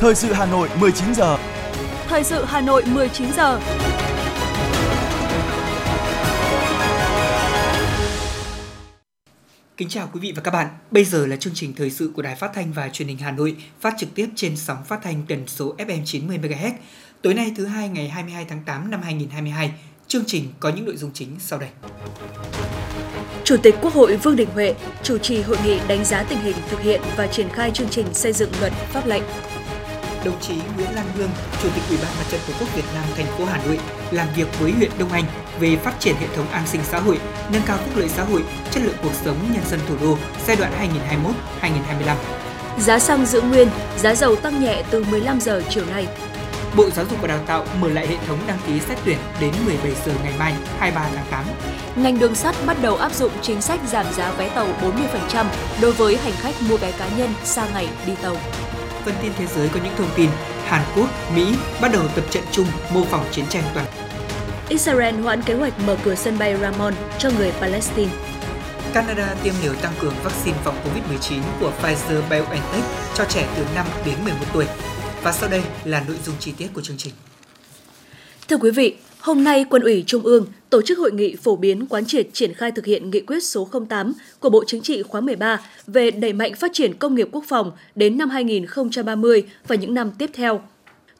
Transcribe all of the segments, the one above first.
Thời sự Hà Nội 19 giờ. Thời sự Hà Nội 19 giờ. Kính chào quý vị và các bạn. Bây giờ là chương trình thời sự của Đài Phát thanh và Truyền hình Hà Nội, phát trực tiếp trên sóng phát thanh tần số FM 90 MHz. Tối nay thứ hai ngày 22 tháng 8 năm 2022, chương trình có những nội dung chính sau đây. Chủ tịch Quốc hội Vương Đình Huệ chủ trì hội nghị đánh giá tình hình thực hiện và triển khai chương trình xây dựng luật pháp lệnh. Đồng chí Nguyễn Lan Hương, Chủ tịch Ủy ban Mặt trận Tổ quốc Việt Nam thành phố Hà Nội làm việc với huyện Đông Anh về phát triển hệ thống an sinh xã hội, nâng cao phúc lợi xã hội, chất lượng cuộc sống nhân dân thủ đô giai đoạn 2021-2025. Giá xăng giữ nguyên, giá dầu tăng nhẹ từ 15 giờ chiều nay. Bộ Giáo dục và Đào tạo mở lại hệ thống đăng ký xét tuyển đến 17 giờ ngày mai 23 tháng 8. Ngành đường sắt bắt đầu áp dụng chính sách giảm giá vé tàu 40% đối với hành khách mua vé cá nhân xa ngày đi tàu. Phần tin thế giới có những thông tin Hàn Quốc, Mỹ bắt đầu tập trận chung mô phỏng chiến tranh toàn Israel hoãn kế hoạch mở cửa sân bay Ramon cho người Palestine. Canada tiêm liều tăng cường vaccine phòng COVID-19 của Pfizer-BioNTech cho trẻ từ 5 đến 11 tuổi. Và sau đây là nội dung chi tiết của chương trình. Thưa quý vị, hôm nay Quân ủy Trung ương tổ chức hội nghị phổ biến quán triệt triển khai thực hiện nghị quyết số 08 của Bộ Chính trị khóa 13 về đẩy mạnh phát triển công nghiệp quốc phòng đến năm 2030 và những năm tiếp theo.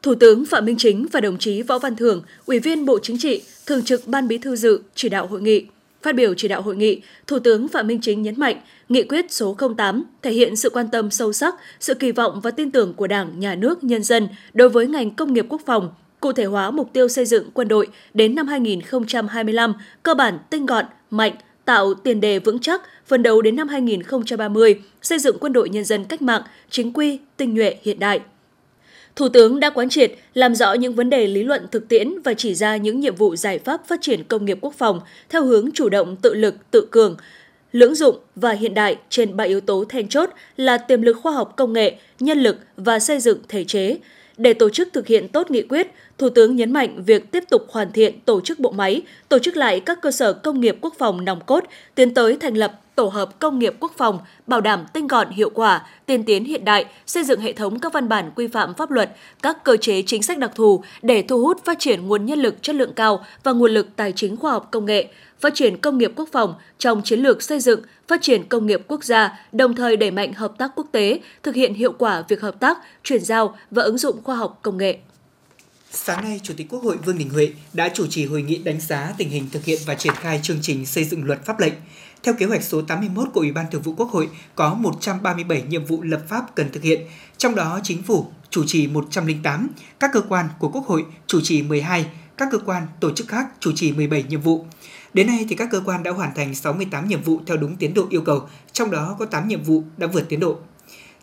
Thủ tướng Phạm Minh Chính và đồng chí Võ Văn Thưởng, Ủy viên Bộ Chính trị, Thường trực Ban Bí thư dự chỉ đạo hội nghị. Phát biểu chỉ đạo hội nghị, Thủ tướng Phạm Minh Chính nhấn mạnh, nghị quyết số 08 thể hiện sự quan tâm sâu sắc, sự kỳ vọng và tin tưởng của Đảng, Nhà nước, nhân dân đối với ngành công nghiệp quốc phòng, cụ thể hóa mục tiêu xây dựng quân đội đến năm 2025 cơ bản tinh gọn, mạnh, tạo tiền đề vững chắc, phấn đấu đến năm 2030 xây dựng quân đội nhân dân cách mạng, chính quy, tinh nhuệ hiện đại. Thủ tướng đã quán triệt, làm rõ những vấn đề lý luận thực tiễn và chỉ ra những nhiệm vụ giải pháp phát triển công nghiệp quốc phòng theo hướng chủ động tự lực, tự cường, lưỡng dụng và hiện đại trên ba yếu tố then chốt là tiềm lực khoa học công nghệ, nhân lực và xây dựng thể chế. Để tổ chức thực hiện tốt nghị quyết, Thủ tướng nhấn mạnh việc tiếp tục hoàn thiện tổ chức bộ máy, tổ chức lại các cơ sở công nghiệp quốc phòng nòng cốt, tiến tới thành lập tổ hợp công nghiệp quốc phòng, bảo đảm tinh gọn hiệu quả, tiên tiến hiện đại, xây dựng hệ thống các văn bản quy phạm pháp luật, các cơ chế chính sách đặc thù để thu hút phát triển nguồn nhân lực chất lượng cao và nguồn lực tài chính khoa học công nghệ, phát triển công nghiệp quốc phòng trong chiến lược xây dựng, phát triển công nghiệp quốc gia, đồng thời đẩy mạnh hợp tác quốc tế, thực hiện hiệu quả việc hợp tác, chuyển giao và ứng dụng khoa học công nghệ. Sáng nay, Chủ tịch Quốc hội Vương Đình Huệ đã chủ trì hội nghị đánh giá tình hình thực hiện và triển khai chương trình xây dựng luật pháp lệnh. Theo kế hoạch số 81 của Ủy ban Thường vụ Quốc hội, có 137 nhiệm vụ lập pháp cần thực hiện, trong đó chính phủ chủ trì 108, các cơ quan của Quốc hội chủ trì 12, các cơ quan tổ chức khác chủ trì 17 nhiệm vụ. Đến nay thì các cơ quan đã hoàn thành 68 nhiệm vụ theo đúng tiến độ yêu cầu, trong đó có 8 nhiệm vụ đã vượt tiến độ.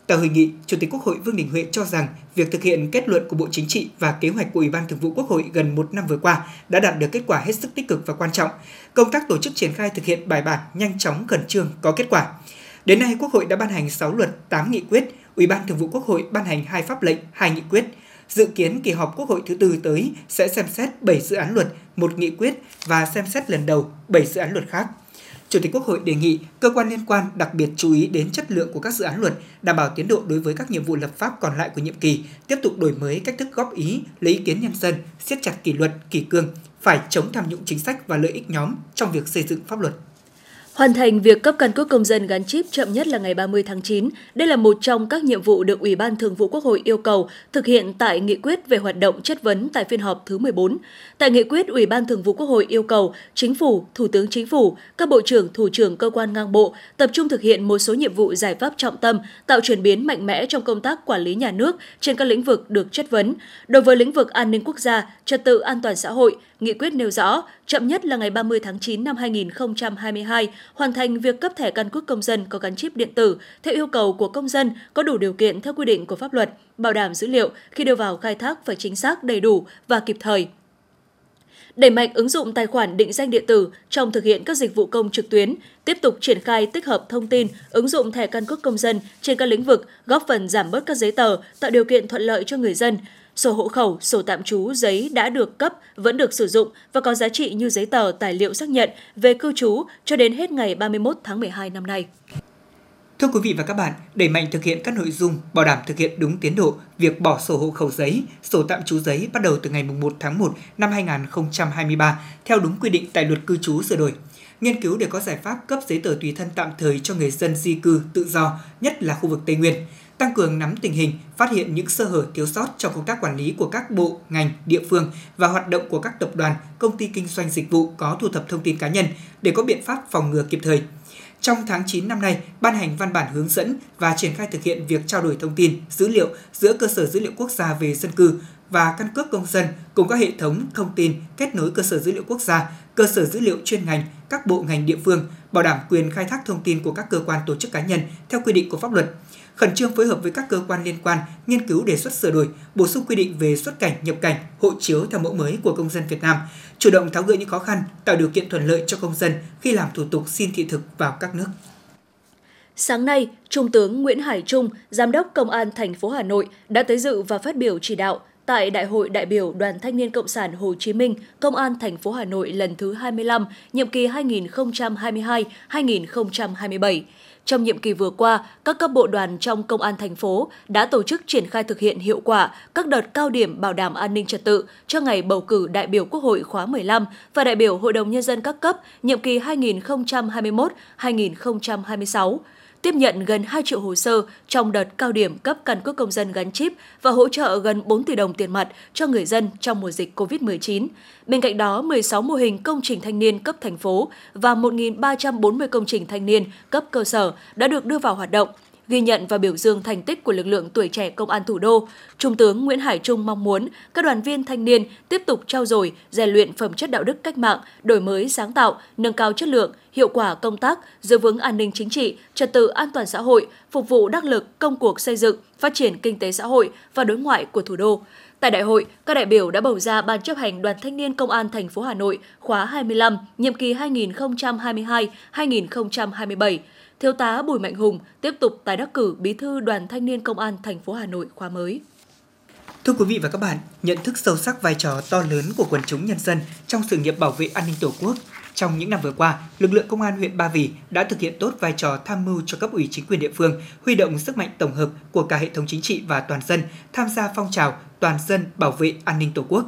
Tại hội nghị, Chủ tịch Quốc hội Vương Đình Huệ cho rằng việc thực hiện kết luận của Bộ Chính trị và kế hoạch của Ủy ban Thường vụ Quốc hội gần một năm vừa qua đã đạt được kết quả hết sức tích cực và quan trọng. Công tác tổ chức triển khai thực hiện bài bản, nhanh chóng, khẩn trương, có kết quả. Đến nay, Quốc hội đã ban hành 6 luật, 8 nghị quyết, Ủy ban Thường vụ Quốc hội ban hành 2 pháp lệnh, 2 nghị quyết. Dự kiến kỳ họp Quốc hội thứ tư tới sẽ xem xét 7 dự án luật, một nghị quyết và xem xét lần đầu 7 dự án luật khác. Chủ tịch Quốc hội đề nghị cơ quan liên quan đặc biệt chú ý đến chất lượng của các dự án luật, đảm bảo tiến độ đối với các nhiệm vụ lập pháp còn lại của nhiệm kỳ, tiếp tục đổi mới cách thức góp ý, lấy ý kiến nhân dân, siết chặt kỷ luật, kỷ cương, phải chống tham nhũng chính sách và lợi ích nhóm trong việc xây dựng pháp luật. Hoàn thành việc cấp căn cước công dân gắn chip chậm nhất là ngày 30 tháng 9. Đây là một trong các nhiệm vụ được Ủy ban Thường vụ Quốc hội yêu cầu thực hiện tại nghị quyết về hoạt động chất vấn tại phiên họp thứ 14. Tại nghị quyết, Ủy ban Thường vụ Quốc hội yêu cầu Chính phủ, Thủ tướng Chính phủ, các bộ trưởng, thủ trưởng cơ quan ngang bộ tập trung thực hiện một số nhiệm vụ giải pháp trọng tâm, tạo chuyển biến mạnh mẽ trong công tác quản lý nhà nước trên các lĩnh vực được chất vấn. Đối với lĩnh vực an ninh quốc gia, trật tự an toàn xã hội, Nghị quyết nêu rõ, chậm nhất là ngày 30 tháng 9 năm 2022, hoàn thành việc cấp thẻ căn cước công dân có gắn chip điện tử theo yêu cầu của công dân có đủ điều kiện theo quy định của pháp luật, bảo đảm dữ liệu khi đưa vào khai thác phải chính xác, đầy đủ và kịp thời. Đẩy mạnh ứng dụng tài khoản định danh điện tử trong thực hiện các dịch vụ công trực tuyến, tiếp tục triển khai tích hợp thông tin, ứng dụng thẻ căn cước công dân trên các lĩnh vực, góp phần giảm bớt các giấy tờ, tạo điều kiện thuận lợi cho người dân, sổ hộ khẩu, sổ tạm trú, giấy đã được cấp vẫn được sử dụng và có giá trị như giấy tờ tài liệu xác nhận về cư trú cho đến hết ngày 31 tháng 12 năm nay. Thưa quý vị và các bạn, đẩy mạnh thực hiện các nội dung bảo đảm thực hiện đúng tiến độ việc bỏ sổ hộ khẩu giấy, sổ tạm trú giấy bắt đầu từ ngày 1 tháng 1 năm 2023 theo đúng quy định tại luật cư trú sửa đổi. Nghiên cứu để có giải pháp cấp giấy tờ tùy thân tạm thời cho người dân di cư tự do, nhất là khu vực Tây Nguyên tăng cường nắm tình hình, phát hiện những sơ hở thiếu sót trong công tác quản lý của các bộ, ngành, địa phương và hoạt động của các tập đoàn, công ty kinh doanh dịch vụ có thu thập thông tin cá nhân để có biện pháp phòng ngừa kịp thời. Trong tháng 9 năm nay, ban hành văn bản hướng dẫn và triển khai thực hiện việc trao đổi thông tin, dữ liệu giữa cơ sở dữ liệu quốc gia về dân cư và căn cước công dân cùng các hệ thống thông tin kết nối cơ sở dữ liệu quốc gia, cơ sở dữ liệu chuyên ngành, các bộ ngành địa phương, bảo đảm quyền khai thác thông tin của các cơ quan tổ chức cá nhân theo quy định của pháp luật khẩn trương phối hợp với các cơ quan liên quan nghiên cứu đề xuất sửa đổi, bổ sung quy định về xuất cảnh, nhập cảnh, hộ chiếu theo mẫu mới của công dân Việt Nam, chủ động tháo gỡ những khó khăn, tạo điều kiện thuận lợi cho công dân khi làm thủ tục xin thị thực vào các nước. Sáng nay, Trung tướng Nguyễn Hải Trung, Giám đốc Công an thành phố Hà Nội đã tới dự và phát biểu chỉ đạo tại Đại hội đại biểu Đoàn Thanh niên Cộng sản Hồ Chí Minh, Công an thành phố Hà Nội lần thứ 25, nhiệm kỳ 2022-2027. Trong nhiệm kỳ vừa qua, các cấp bộ đoàn trong công an thành phố đã tổ chức triển khai thực hiện hiệu quả các đợt cao điểm bảo đảm an ninh trật tự cho ngày bầu cử đại biểu Quốc hội khóa 15 và đại biểu Hội đồng Nhân dân các cấp nhiệm kỳ 2021-2026 tiếp nhận gần 2 triệu hồ sơ trong đợt cao điểm cấp căn cước công dân gắn chip và hỗ trợ gần 4 tỷ đồng tiền mặt cho người dân trong mùa dịch COVID-19. Bên cạnh đó, 16 mô hình công trình thanh niên cấp thành phố và 1.340 công trình thanh niên cấp cơ sở đã được đưa vào hoạt động – ghi nhận và biểu dương thành tích của lực lượng tuổi trẻ công an thủ đô, Trung tướng Nguyễn Hải Trung mong muốn các đoàn viên thanh niên tiếp tục trao dồi, rèn luyện phẩm chất đạo đức cách mạng, đổi mới sáng tạo, nâng cao chất lượng, hiệu quả công tác, giữ vững an ninh chính trị, trật tự an toàn xã hội, phục vụ đắc lực công cuộc xây dựng, phát triển kinh tế xã hội và đối ngoại của thủ đô. Tại đại hội, các đại biểu đã bầu ra Ban chấp hành Đoàn Thanh niên Công an thành phố Hà Nội khóa 25, nhiệm kỳ 2022-2027 Thiếu tá Bùi Mạnh Hùng tiếp tục tái đắc cử Bí thư Đoàn Thanh niên Công an thành phố Hà Nội khóa mới. Thưa quý vị và các bạn, nhận thức sâu sắc vai trò to lớn của quần chúng nhân dân trong sự nghiệp bảo vệ an ninh Tổ quốc, trong những năm vừa qua, lực lượng công an huyện Ba Vì đã thực hiện tốt vai trò tham mưu cho cấp ủy chính quyền địa phương, huy động sức mạnh tổng hợp của cả hệ thống chính trị và toàn dân tham gia phong trào toàn dân bảo vệ an ninh Tổ quốc.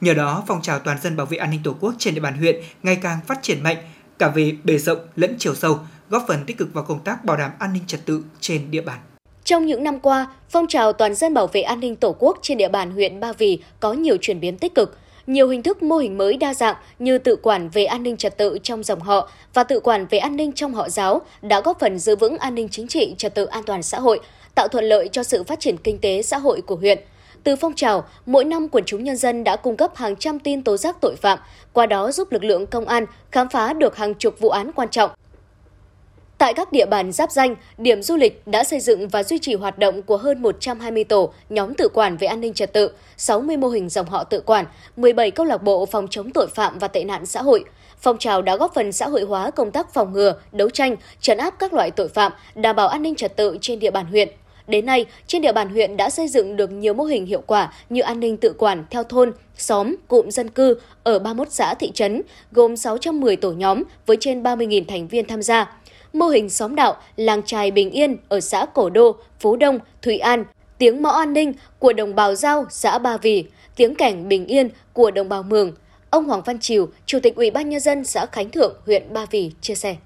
Nhờ đó, phong trào toàn dân bảo vệ an ninh Tổ quốc trên địa bàn huyện ngày càng phát triển mạnh, cả về bề rộng lẫn chiều sâu, góp phần tích cực vào công tác bảo đảm an ninh trật tự trên địa bàn. Trong những năm qua, phong trào toàn dân bảo vệ an ninh Tổ quốc trên địa bàn huyện Ba Vì có nhiều chuyển biến tích cực. Nhiều hình thức mô hình mới đa dạng như tự quản về an ninh trật tự trong dòng họ và tự quản về an ninh trong họ giáo đã góp phần giữ vững an ninh chính trị, trật tự an toàn xã hội, tạo thuận lợi cho sự phát triển kinh tế xã hội của huyện. Từ phong trào, mỗi năm quần chúng nhân dân đã cung cấp hàng trăm tin tố giác tội phạm, qua đó giúp lực lượng công an khám phá được hàng chục vụ án quan trọng, Tại các địa bàn giáp danh, điểm du lịch đã xây dựng và duy trì hoạt động của hơn 120 tổ, nhóm tự quản về an ninh trật tự, 60 mô hình dòng họ tự quản, 17 câu lạc bộ phòng chống tội phạm và tệ nạn xã hội. Phong trào đã góp phần xã hội hóa công tác phòng ngừa, đấu tranh, trấn áp các loại tội phạm, đảm bảo an ninh trật tự trên địa bàn huyện. Đến nay, trên địa bàn huyện đã xây dựng được nhiều mô hình hiệu quả như an ninh tự quản theo thôn, xóm, cụm dân cư ở 31 xã thị trấn, gồm 610 tổ nhóm với trên 30.000 thành viên tham gia mô hình xóm đạo làng trài bình yên ở xã Cổ Đô, Phú Đông, Thụy An, tiếng mõ an ninh của đồng bào Giao, xã Ba Vì, tiếng cảnh bình yên của đồng bào Mường. Ông Hoàng Văn Triều, Chủ tịch Ủy ban Nhân dân xã Khánh Thượng, huyện Ba Vì chia sẻ.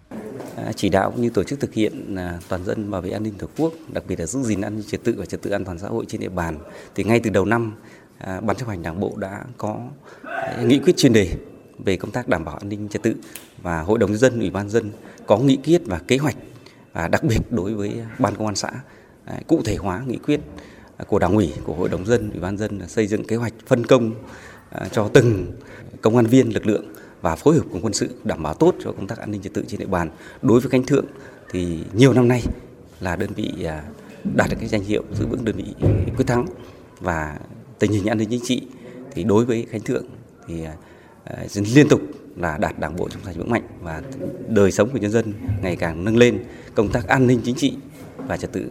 À, chỉ đạo cũng như tổ chức thực hiện à, toàn dân bảo vệ an ninh tổ quốc, đặc biệt là giữ gìn an ninh trật tự và trật tự an toàn xã hội trên địa bàn. Thì ngay từ đầu năm, à, Ban chấp hành Đảng bộ đã có nghị quyết chuyên đề về công tác đảm bảo an ninh trật tự và Hội đồng nhân dân, Ủy ban dân có nghị quyết và kế hoạch và đặc biệt đối với ban công an xã à, cụ thể hóa nghị quyết à, của đảng ủy, của hội đồng dân, ủy ban dân xây dựng kế hoạch phân công à, cho từng công an viên, lực lượng và phối hợp cùng quân sự đảm bảo tốt cho công tác an ninh trật tự trên địa bàn. Đối với khánh thượng thì nhiều năm nay là đơn vị đạt được cái danh hiệu giữ vững đơn vị quyết thắng. Và tình hình an ninh chính trị thì đối với khánh thượng thì liên tục là đạt đảng bộ trong sạch vững mạnh và đời sống của nhân dân ngày càng nâng lên, công tác an ninh chính trị và trật tự.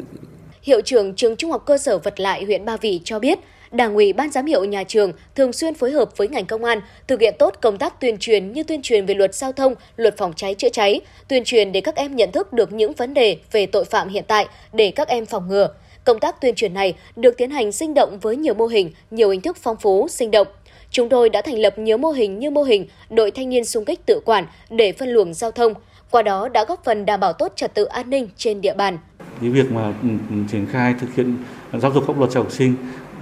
Hiệu trưởng trường Trung học cơ sở Vật Lại huyện Ba Vì cho biết, Đảng ủy Ban giám hiệu nhà trường thường xuyên phối hợp với ngành công an thực hiện tốt công tác tuyên truyền như tuyên truyền về luật giao thông, luật phòng cháy chữa cháy, tuyên truyền để các em nhận thức được những vấn đề về tội phạm hiện tại để các em phòng ngừa. Công tác tuyên truyền này được tiến hành sinh động với nhiều mô hình, nhiều hình thức phong phú, sinh động. Chúng tôi đã thành lập nhiều mô hình như mô hình đội thanh niên xung kích tự quản để phân luồng giao thông, qua đó đã góp phần đảm bảo tốt trật tự an ninh trên địa bàn. Cái việc mà ừ, triển khai thực hiện giáo dục pháp luật cho học sinh,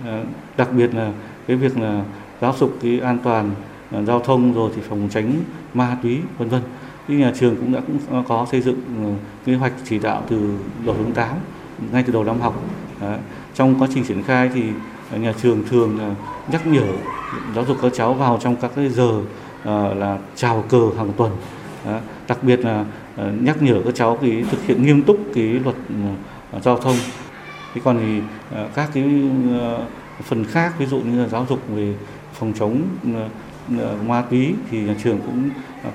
ờ, đặc biệt là cái việc là giáo dục cái an toàn ờ, giao thông rồi thì phòng tránh ma túy vân vân. Thì nhà trường cũng đã cũng có xây dựng ờ, kế hoạch chỉ đạo từ đầu tháng 8 ngay từ đầu năm học. Trong quá trình triển khai thì nhà trường thường là nhắc nhở giáo dục các cháu vào trong các cái giờ ờ, là chào cờ hàng tuần. Đặc biệt là ờ, nhắc nhở các cháu thì thực hiện nghiêm túc cái luật ờ, giao thông. Thế còn thì các cái phần khác, ví dụ như là giáo dục về phòng chống ma túy thì nhà trường cũng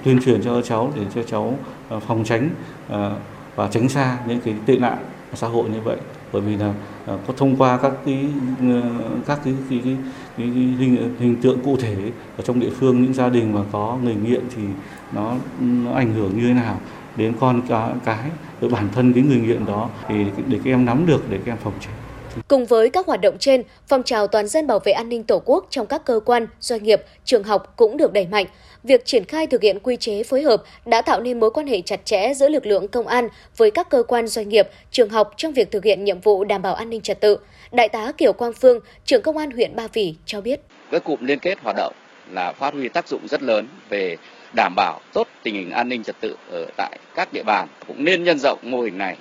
tuyên truyền cho các cháu để cho cháu phòng tránh và tránh xa những cái tệ nạn xã hội như vậy bởi vì là à, có thông qua các cái ờ, các cái, cái, cái, cái, cái hình, hình tượng cụ thể ở trong địa phương những gia đình mà có người nghiện thì nó, nó ảnh hưởng như thế nào đến con cái cái bản thân cái người nghiện đó thì để các em nắm được để các em phòng tránh. Cùng với các hoạt động trên, phong trào toàn dân bảo vệ an ninh Tổ quốc trong các cơ quan, doanh nghiệp, trường học cũng được đẩy mạnh. Việc triển khai thực hiện quy chế phối hợp đã tạo nên mối quan hệ chặt chẽ giữa lực lượng công an với các cơ quan doanh nghiệp, trường học trong việc thực hiện nhiệm vụ đảm bảo an ninh trật tự. Đại tá Kiều Quang Phương, trưởng công an huyện Ba Vì cho biết. Với cụm liên kết hoạt động là phát huy tác dụng rất lớn về đảm bảo tốt tình hình an ninh trật tự ở tại các địa bàn cũng nên nhân rộng mô hình này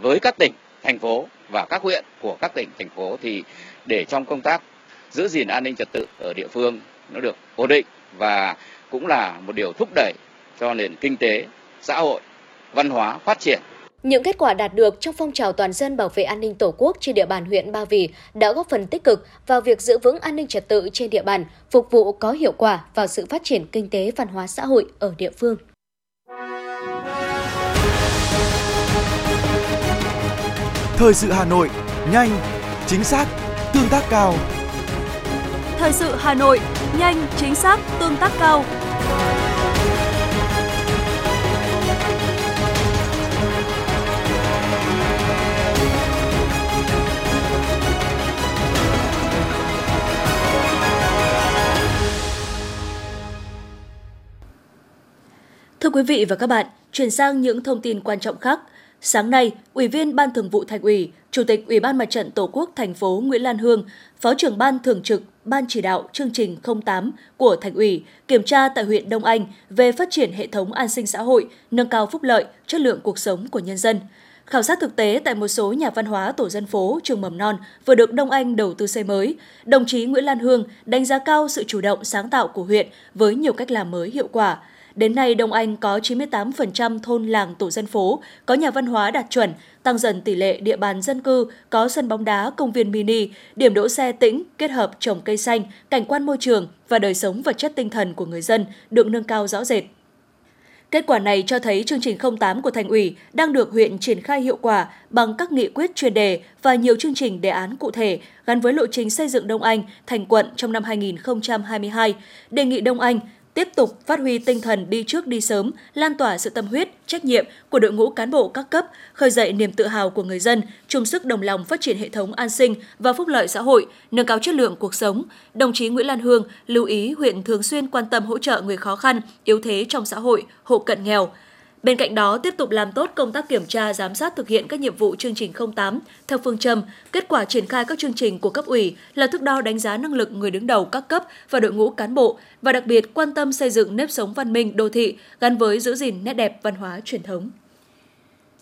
với các tỉnh, thành phố và các huyện của các tỉnh, thành phố thì để trong công tác giữ gìn an ninh trật tự ở địa phương nó được ổn định và cũng là một điều thúc đẩy cho nền kinh tế, xã hội, văn hóa phát triển những kết quả đạt được trong phong trào toàn dân bảo vệ an ninh Tổ quốc trên địa bàn huyện Ba Vì đã góp phần tích cực vào việc giữ vững an ninh trật tự trên địa bàn, phục vụ có hiệu quả vào sự phát triển kinh tế văn hóa xã hội ở địa phương. Thời sự Hà Nội, nhanh, chính xác, tương tác cao. Thời sự Hà Nội, nhanh, chính xác, tương tác cao. Thưa quý vị và các bạn, chuyển sang những thông tin quan trọng khác. Sáng nay, Ủy viên Ban Thường vụ Thành ủy, Chủ tịch Ủy ban Mặt trận Tổ quốc thành phố Nguyễn Lan Hương, Phó trưởng Ban Thường trực Ban chỉ đạo chương trình 08 của Thành ủy kiểm tra tại huyện Đông Anh về phát triển hệ thống an sinh xã hội, nâng cao phúc lợi, chất lượng cuộc sống của nhân dân. Khảo sát thực tế tại một số nhà văn hóa tổ dân phố, trường mầm non vừa được Đông Anh đầu tư xây mới, đồng chí Nguyễn Lan Hương đánh giá cao sự chủ động sáng tạo của huyện với nhiều cách làm mới hiệu quả – Đến nay, Đông Anh có 98% thôn làng tổ dân phố, có nhà văn hóa đạt chuẩn, tăng dần tỷ lệ địa bàn dân cư, có sân bóng đá, công viên mini, điểm đỗ xe tĩnh, kết hợp trồng cây xanh, cảnh quan môi trường và đời sống vật chất tinh thần của người dân được nâng cao rõ rệt. Kết quả này cho thấy chương trình 08 của thành ủy đang được huyện triển khai hiệu quả bằng các nghị quyết chuyên đề và nhiều chương trình đề án cụ thể gắn với lộ trình xây dựng Đông Anh thành quận trong năm 2022. Đề nghị Đông Anh tiếp tục phát huy tinh thần đi trước đi sớm, lan tỏa sự tâm huyết, trách nhiệm của đội ngũ cán bộ các cấp, khơi dậy niềm tự hào của người dân, chung sức đồng lòng phát triển hệ thống an sinh và phúc lợi xã hội, nâng cao chất lượng cuộc sống. Đồng chí Nguyễn Lan Hương lưu ý huyện thường xuyên quan tâm hỗ trợ người khó khăn, yếu thế trong xã hội, hộ cận nghèo, Bên cạnh đó, tiếp tục làm tốt công tác kiểm tra, giám sát thực hiện các nhiệm vụ chương trình 08 theo phương châm kết quả triển khai các chương trình của cấp ủy là thước đo đánh giá năng lực người đứng đầu các cấp và đội ngũ cán bộ và đặc biệt quan tâm xây dựng nếp sống văn minh đô thị gắn với giữ gìn nét đẹp văn hóa truyền thống.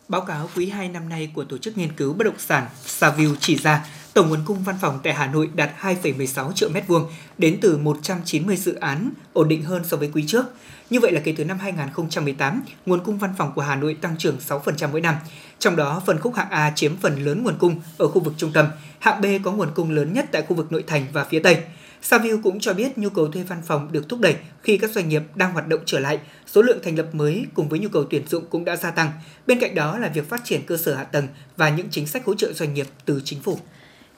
Báo cáo quý 2 năm nay của Tổ chức Nghiên cứu Bất động sản Saview chỉ ra tổng nguồn cung văn phòng tại Hà Nội đạt 2,16 triệu mét vuông đến từ 190 dự án, ổn định hơn so với quý trước. Như vậy là kể từ năm 2018, nguồn cung văn phòng của Hà Nội tăng trưởng 6% mỗi năm. Trong đó, phần khúc hạng A chiếm phần lớn nguồn cung ở khu vực trung tâm, hạng B có nguồn cung lớn nhất tại khu vực nội thành và phía Tây. Saview cũng cho biết nhu cầu thuê văn phòng được thúc đẩy khi các doanh nghiệp đang hoạt động trở lại, số lượng thành lập mới cùng với nhu cầu tuyển dụng cũng đã gia tăng. Bên cạnh đó là việc phát triển cơ sở hạ tầng và những chính sách hỗ trợ doanh nghiệp từ chính phủ.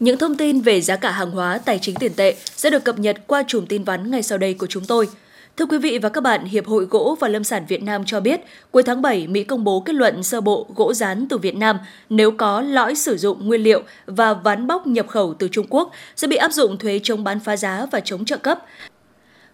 Những thông tin về giá cả hàng hóa, tài chính tiền tệ sẽ được cập nhật qua chùm tin vắn ngay sau đây của chúng tôi. Thưa quý vị và các bạn, Hiệp hội Gỗ và Lâm sản Việt Nam cho biết, cuối tháng 7, Mỹ công bố kết luận sơ bộ gỗ rán từ Việt Nam nếu có lõi sử dụng nguyên liệu và ván bóc nhập khẩu từ Trung Quốc sẽ bị áp dụng thuế chống bán phá giá và chống trợ cấp.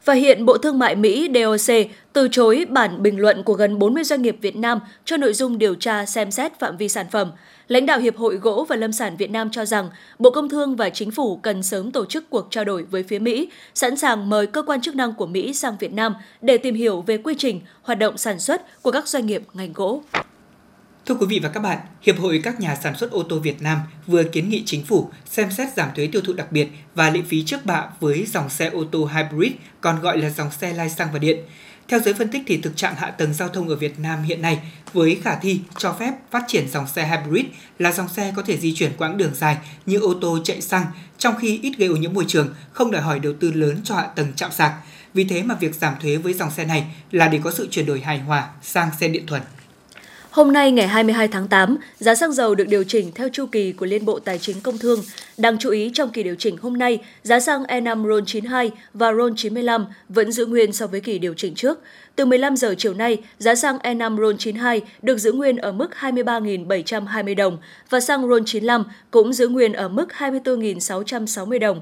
Và hiện Bộ Thương mại Mỹ DOC từ chối bản bình luận của gần 40 doanh nghiệp Việt Nam cho nội dung điều tra xem xét phạm vi sản phẩm. Lãnh đạo Hiệp hội Gỗ và Lâm sản Việt Nam cho rằng Bộ Công Thương và Chính phủ cần sớm tổ chức cuộc trao đổi với phía Mỹ, sẵn sàng mời cơ quan chức năng của Mỹ sang Việt Nam để tìm hiểu về quy trình, hoạt động sản xuất của các doanh nghiệp ngành gỗ. Thưa quý vị và các bạn, Hiệp hội các nhà sản xuất ô tô Việt Nam vừa kiến nghị chính phủ xem xét giảm thuế tiêu thụ đặc biệt và lệ phí trước bạ với dòng xe ô tô hybrid, còn gọi là dòng xe lai xăng và điện. Theo giới phân tích thì thực trạng hạ tầng giao thông ở Việt Nam hiện nay với khả thi cho phép phát triển dòng xe hybrid là dòng xe có thể di chuyển quãng đường dài như ô tô chạy xăng, trong khi ít gây ô nhiễm môi trường, không đòi hỏi đầu tư lớn cho hạ tầng chạm sạc. Vì thế mà việc giảm thuế với dòng xe này là để có sự chuyển đổi hài hòa sang xe điện thuần. Hôm nay ngày 22 tháng 8, giá xăng dầu được điều chỉnh theo chu kỳ của Liên Bộ Tài chính Công Thương. Đáng chú ý trong kỳ điều chỉnh hôm nay, giá xăng E5 RON 92 và RON 95 vẫn giữ nguyên so với kỳ điều chỉnh trước. Từ 15 giờ chiều nay, giá xăng E5 RON 92 được giữ nguyên ở mức 23.720 đồng và xăng RON 95 cũng giữ nguyên ở mức 24.660 đồng.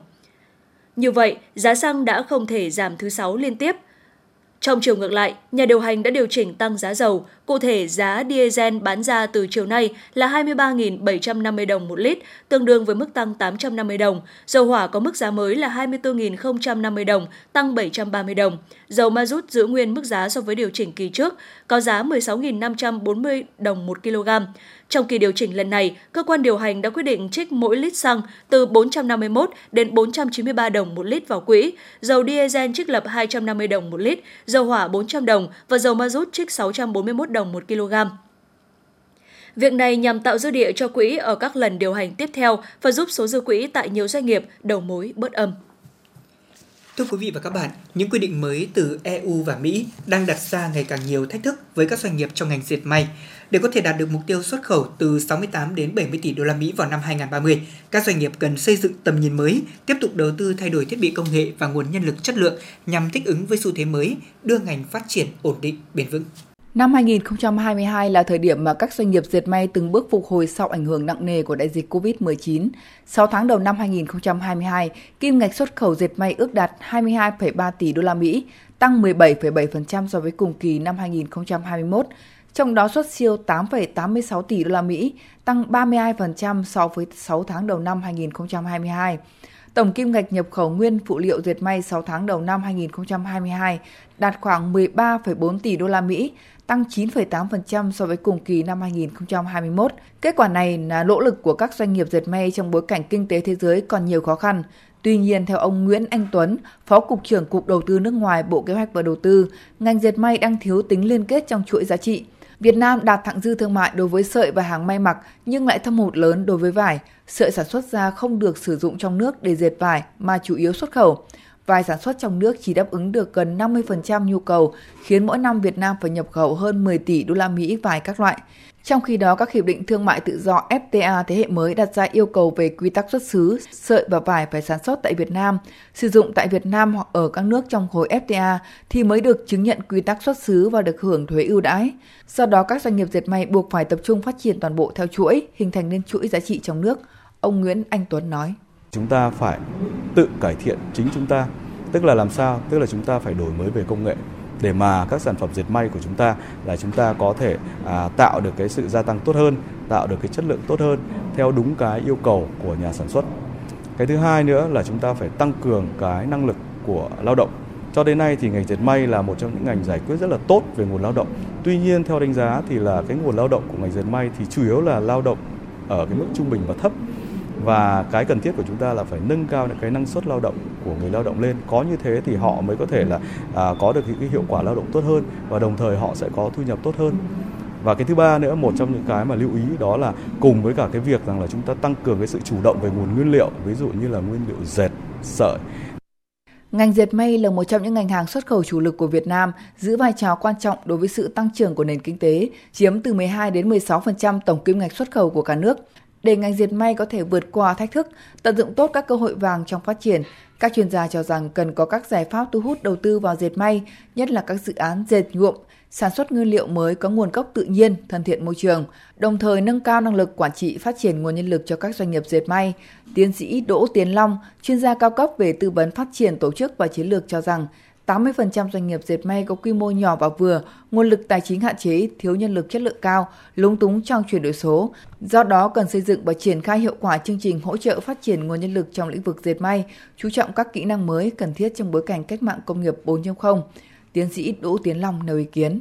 Như vậy, giá xăng đã không thể giảm thứ sáu liên tiếp – trong chiều ngược lại, nhà điều hành đã điều chỉnh tăng giá dầu. Cụ thể, giá diesel bán ra từ chiều nay là 23.750 đồng một lít, tương đương với mức tăng 850 đồng. Dầu hỏa có mức giá mới là 24.050 đồng, tăng 730 đồng. Dầu ma rút giữ nguyên mức giá so với điều chỉnh kỳ trước, có giá 16.540 đồng một kg. Trong kỳ điều chỉnh lần này, cơ quan điều hành đã quyết định trích mỗi lít xăng từ 451 đến 493 đồng một lít vào quỹ, dầu diesel trích lập 250 đồng một lít, dầu hỏa 400 đồng và dầu ma rút trích 641 đồng một kg. Việc này nhằm tạo dư địa cho quỹ ở các lần điều hành tiếp theo và giúp số dư quỹ tại nhiều doanh nghiệp đầu mối bớt âm. Thưa quý vị và các bạn, những quy định mới từ EU và Mỹ đang đặt ra ngày càng nhiều thách thức với các doanh nghiệp trong ngành dệt may. Để có thể đạt được mục tiêu xuất khẩu từ 68 đến 70 tỷ đô la Mỹ vào năm 2030, các doanh nghiệp cần xây dựng tầm nhìn mới, tiếp tục đầu tư thay đổi thiết bị công nghệ và nguồn nhân lực chất lượng nhằm thích ứng với xu thế mới, đưa ngành phát triển ổn định, bền vững. Năm 2022 là thời điểm mà các doanh nghiệp dệt may từng bước phục hồi sau ảnh hưởng nặng nề của đại dịch COVID-19. 6 tháng đầu năm 2022, kim ngạch xuất khẩu dệt may ước đạt 22,3 tỷ đô la Mỹ, tăng 17,7% so với cùng kỳ năm 2021. Trong đó xuất siêu 8,86 tỷ đô la Mỹ, tăng 32% so với 6 tháng đầu năm 2022. Tổng kim ngạch nhập khẩu nguyên phụ liệu dệt may 6 tháng đầu năm 2022 đạt khoảng 13,4 tỷ đô la Mỹ, tăng 9,8% so với cùng kỳ năm 2021. Kết quả này là nỗ lực của các doanh nghiệp dệt may trong bối cảnh kinh tế thế giới còn nhiều khó khăn. Tuy nhiên, theo ông Nguyễn Anh Tuấn, Phó Cục trưởng Cục Đầu tư nước ngoài Bộ Kế hoạch và Đầu tư, ngành dệt may đang thiếu tính liên kết trong chuỗi giá trị. Việt Nam đạt thặng dư thương mại đối với sợi và hàng may mặc nhưng lại thâm hụt lớn đối với vải. Sợi sản xuất ra không được sử dụng trong nước để dệt vải mà chủ yếu xuất khẩu. Vải sản xuất trong nước chỉ đáp ứng được gần 50% nhu cầu, khiến mỗi năm Việt Nam phải nhập khẩu hơn 10 tỷ đô la Mỹ vải các loại. Trong khi đó, các hiệp định thương mại tự do FTA thế hệ mới đặt ra yêu cầu về quy tắc xuất xứ, sợi và vải phải sản xuất tại Việt Nam, sử dụng tại Việt Nam hoặc ở các nước trong khối FTA thì mới được chứng nhận quy tắc xuất xứ và được hưởng thuế ưu đãi. Do đó, các doanh nghiệp dệt may buộc phải tập trung phát triển toàn bộ theo chuỗi, hình thành nên chuỗi giá trị trong nước. Ông Nguyễn Anh Tuấn nói. Chúng ta phải tự cải thiện chính chúng ta, tức là làm sao? Tức là chúng ta phải đổi mới về công nghệ, để mà các sản phẩm dệt may của chúng ta là chúng ta có thể à, tạo được cái sự gia tăng tốt hơn, tạo được cái chất lượng tốt hơn theo đúng cái yêu cầu của nhà sản xuất. Cái thứ hai nữa là chúng ta phải tăng cường cái năng lực của lao động. Cho đến nay thì ngành dệt may là một trong những ngành giải quyết rất là tốt về nguồn lao động. Tuy nhiên theo đánh giá thì là cái nguồn lao động của ngành dệt may thì chủ yếu là lao động ở cái mức trung bình và thấp và cái cần thiết của chúng ta là phải nâng cao những cái năng suất lao động của người lao động lên. Có như thế thì họ mới có thể là à, có được những cái hiệu quả lao động tốt hơn và đồng thời họ sẽ có thu nhập tốt hơn. Và cái thứ ba nữa một trong những cái mà lưu ý đó là cùng với cả cái việc rằng là chúng ta tăng cường cái sự chủ động về nguồn nguyên liệu ví dụ như là nguyên liệu dệt sợi. Ngành dệt may là một trong những ngành hàng xuất khẩu chủ lực của Việt Nam, giữ vai trò quan trọng đối với sự tăng trưởng của nền kinh tế, chiếm từ 12 đến 16% tổng kim ngạch xuất khẩu của cả nước. Để ngành diệt may có thể vượt qua thách thức, tận dụng tốt các cơ hội vàng trong phát triển, các chuyên gia cho rằng cần có các giải pháp thu hút đầu tư vào dệt may, nhất là các dự án dệt nhuộm, sản xuất nguyên liệu mới có nguồn gốc tự nhiên, thân thiện môi trường, đồng thời nâng cao năng lực quản trị phát triển nguồn nhân lực cho các doanh nghiệp dệt may. Tiến sĩ Đỗ Tiến Long, chuyên gia cao cấp về tư vấn phát triển tổ chức và chiến lược cho rằng 80% doanh nghiệp dệt may có quy mô nhỏ và vừa, nguồn lực tài chính hạn chế, thiếu nhân lực chất lượng cao, lúng túng trong chuyển đổi số. Do đó cần xây dựng và triển khai hiệu quả chương trình hỗ trợ phát triển nguồn nhân lực trong lĩnh vực dệt may, chú trọng các kỹ năng mới cần thiết trong bối cảnh cách mạng công nghiệp 4.0. Tiến sĩ Đỗ Tiến Long nêu ý kiến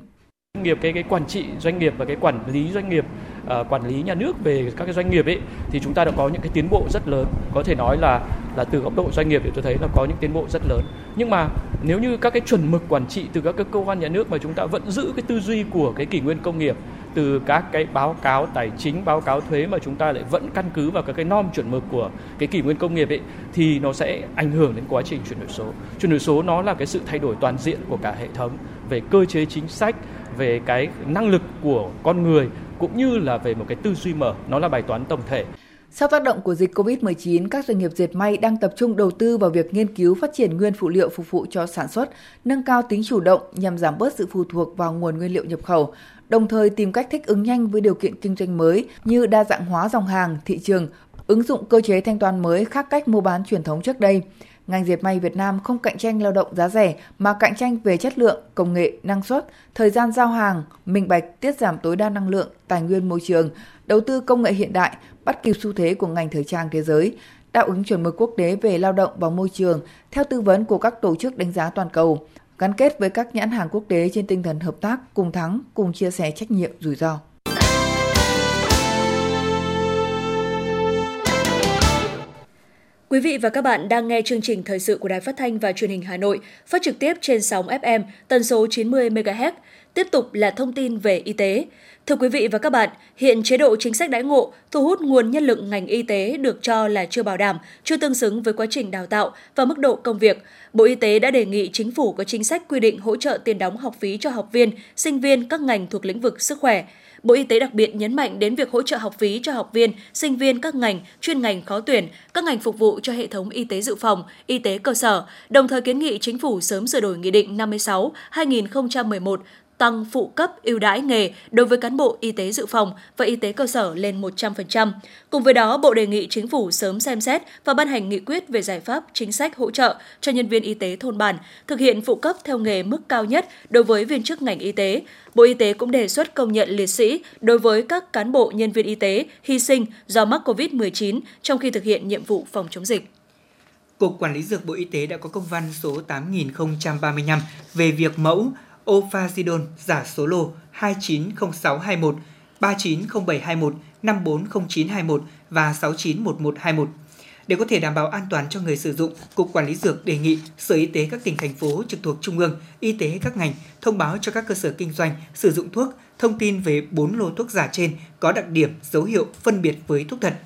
doanh nghiệp cái cái quản trị doanh nghiệp và cái quản lý doanh nghiệp uh, quản lý nhà nước về các cái doanh nghiệp ấy thì chúng ta đã có những cái tiến bộ rất lớn. Có thể nói là là từ góc độ doanh nghiệp thì tôi thấy là có những tiến bộ rất lớn. Nhưng mà nếu như các cái chuẩn mực quản trị từ các cái cơ quan nhà nước mà chúng ta vẫn giữ cái tư duy của cái kỷ nguyên công nghiệp từ các cái báo cáo tài chính báo cáo thuế mà chúng ta lại vẫn căn cứ vào các cái norm chuẩn mực của cái kỷ nguyên công nghiệp ấy thì nó sẽ ảnh hưởng đến quá trình chuyển đổi số. Chuyển đổi số nó là cái sự thay đổi toàn diện của cả hệ thống về cơ chế chính sách về cái năng lực của con người cũng như là về một cái tư duy mở, nó là bài toán tổng thể. Sau tác động của dịch COVID-19, các doanh nghiệp dệt may đang tập trung đầu tư vào việc nghiên cứu phát triển nguyên phụ liệu phục vụ cho sản xuất, nâng cao tính chủ động nhằm giảm bớt sự phụ thuộc vào nguồn nguyên liệu nhập khẩu, đồng thời tìm cách thích ứng nhanh với điều kiện kinh doanh mới như đa dạng hóa dòng hàng, thị trường, ứng dụng cơ chế thanh toán mới khác cách mua bán truyền thống trước đây ngành dệt may Việt Nam không cạnh tranh lao động giá rẻ mà cạnh tranh về chất lượng, công nghệ, năng suất, thời gian giao hàng, minh bạch, tiết giảm tối đa năng lượng, tài nguyên môi trường, đầu tư công nghệ hiện đại, bắt kịp xu thế của ngành thời trang thế giới, đáp ứng chuẩn mực quốc tế về lao động và môi trường theo tư vấn của các tổ chức đánh giá toàn cầu, gắn kết với các nhãn hàng quốc tế trên tinh thần hợp tác, cùng thắng, cùng chia sẻ trách nhiệm rủi ro. Quý vị và các bạn đang nghe chương trình thời sự của Đài Phát thanh và Truyền hình Hà Nội, phát trực tiếp trên sóng FM tần số 90 MHz. Tiếp tục là thông tin về y tế. Thưa quý vị và các bạn, hiện chế độ chính sách đãi ngộ thu hút nguồn nhân lực ngành y tế được cho là chưa bảo đảm, chưa tương xứng với quá trình đào tạo và mức độ công việc. Bộ Y tế đã đề nghị chính phủ có chính sách quy định hỗ trợ tiền đóng học phí cho học viên, sinh viên các ngành thuộc lĩnh vực sức khỏe. Bộ Y tế đặc biệt nhấn mạnh đến việc hỗ trợ học phí cho học viên, sinh viên các ngành, chuyên ngành khó tuyển, các ngành phục vụ cho hệ thống y tế dự phòng, y tế cơ sở, đồng thời kiến nghị chính phủ sớm sửa đổi Nghị định 56-2011 tăng phụ cấp ưu đãi nghề đối với cán bộ y tế dự phòng và y tế cơ sở lên 100%. Cùng với đó, Bộ đề nghị chính phủ sớm xem xét và ban hành nghị quyết về giải pháp chính sách hỗ trợ cho nhân viên y tế thôn bản, thực hiện phụ cấp theo nghề mức cao nhất đối với viên chức ngành y tế. Bộ Y tế cũng đề xuất công nhận liệt sĩ đối với các cán bộ nhân viên y tế hy sinh do mắc COVID-19 trong khi thực hiện nhiệm vụ phòng chống dịch. Cục Quản lý Dược Bộ Y tế đã có công văn số 8035 về việc mẫu Ophazidon giả số lô 290621, 390721, 540921 và 691121. Để có thể đảm bảo an toàn cho người sử dụng, Cục Quản lý Dược đề nghị Sở Y tế các tỉnh, thành phố trực thuộc Trung ương, Y tế các ngành thông báo cho các cơ sở kinh doanh sử dụng thuốc thông tin về 4 lô thuốc giả trên có đặc điểm, dấu hiệu phân biệt với thuốc thật.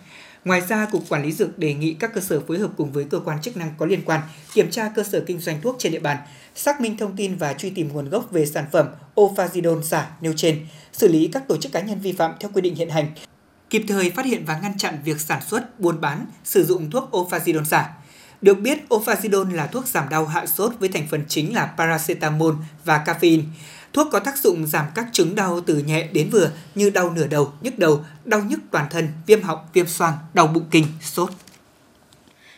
Ngoài ra, Cục Quản lý Dược đề nghị các cơ sở phối hợp cùng với cơ quan chức năng có liên quan kiểm tra cơ sở kinh doanh thuốc trên địa bàn, xác minh thông tin và truy tìm nguồn gốc về sản phẩm Ofazidone giả nêu trên, xử lý các tổ chức cá nhân vi phạm theo quy định hiện hành, kịp thời phát hiện và ngăn chặn việc sản xuất, buôn bán, sử dụng thuốc Ofazidone giả. Được biết, Ofazidone là thuốc giảm đau hạ sốt với thành phần chính là paracetamol và caffeine. Thuốc có tác dụng giảm các chứng đau từ nhẹ đến vừa như đau nửa đầu, nhức đầu, đau nhức toàn thân, viêm họng, viêm xoang, đau bụng kinh, sốt.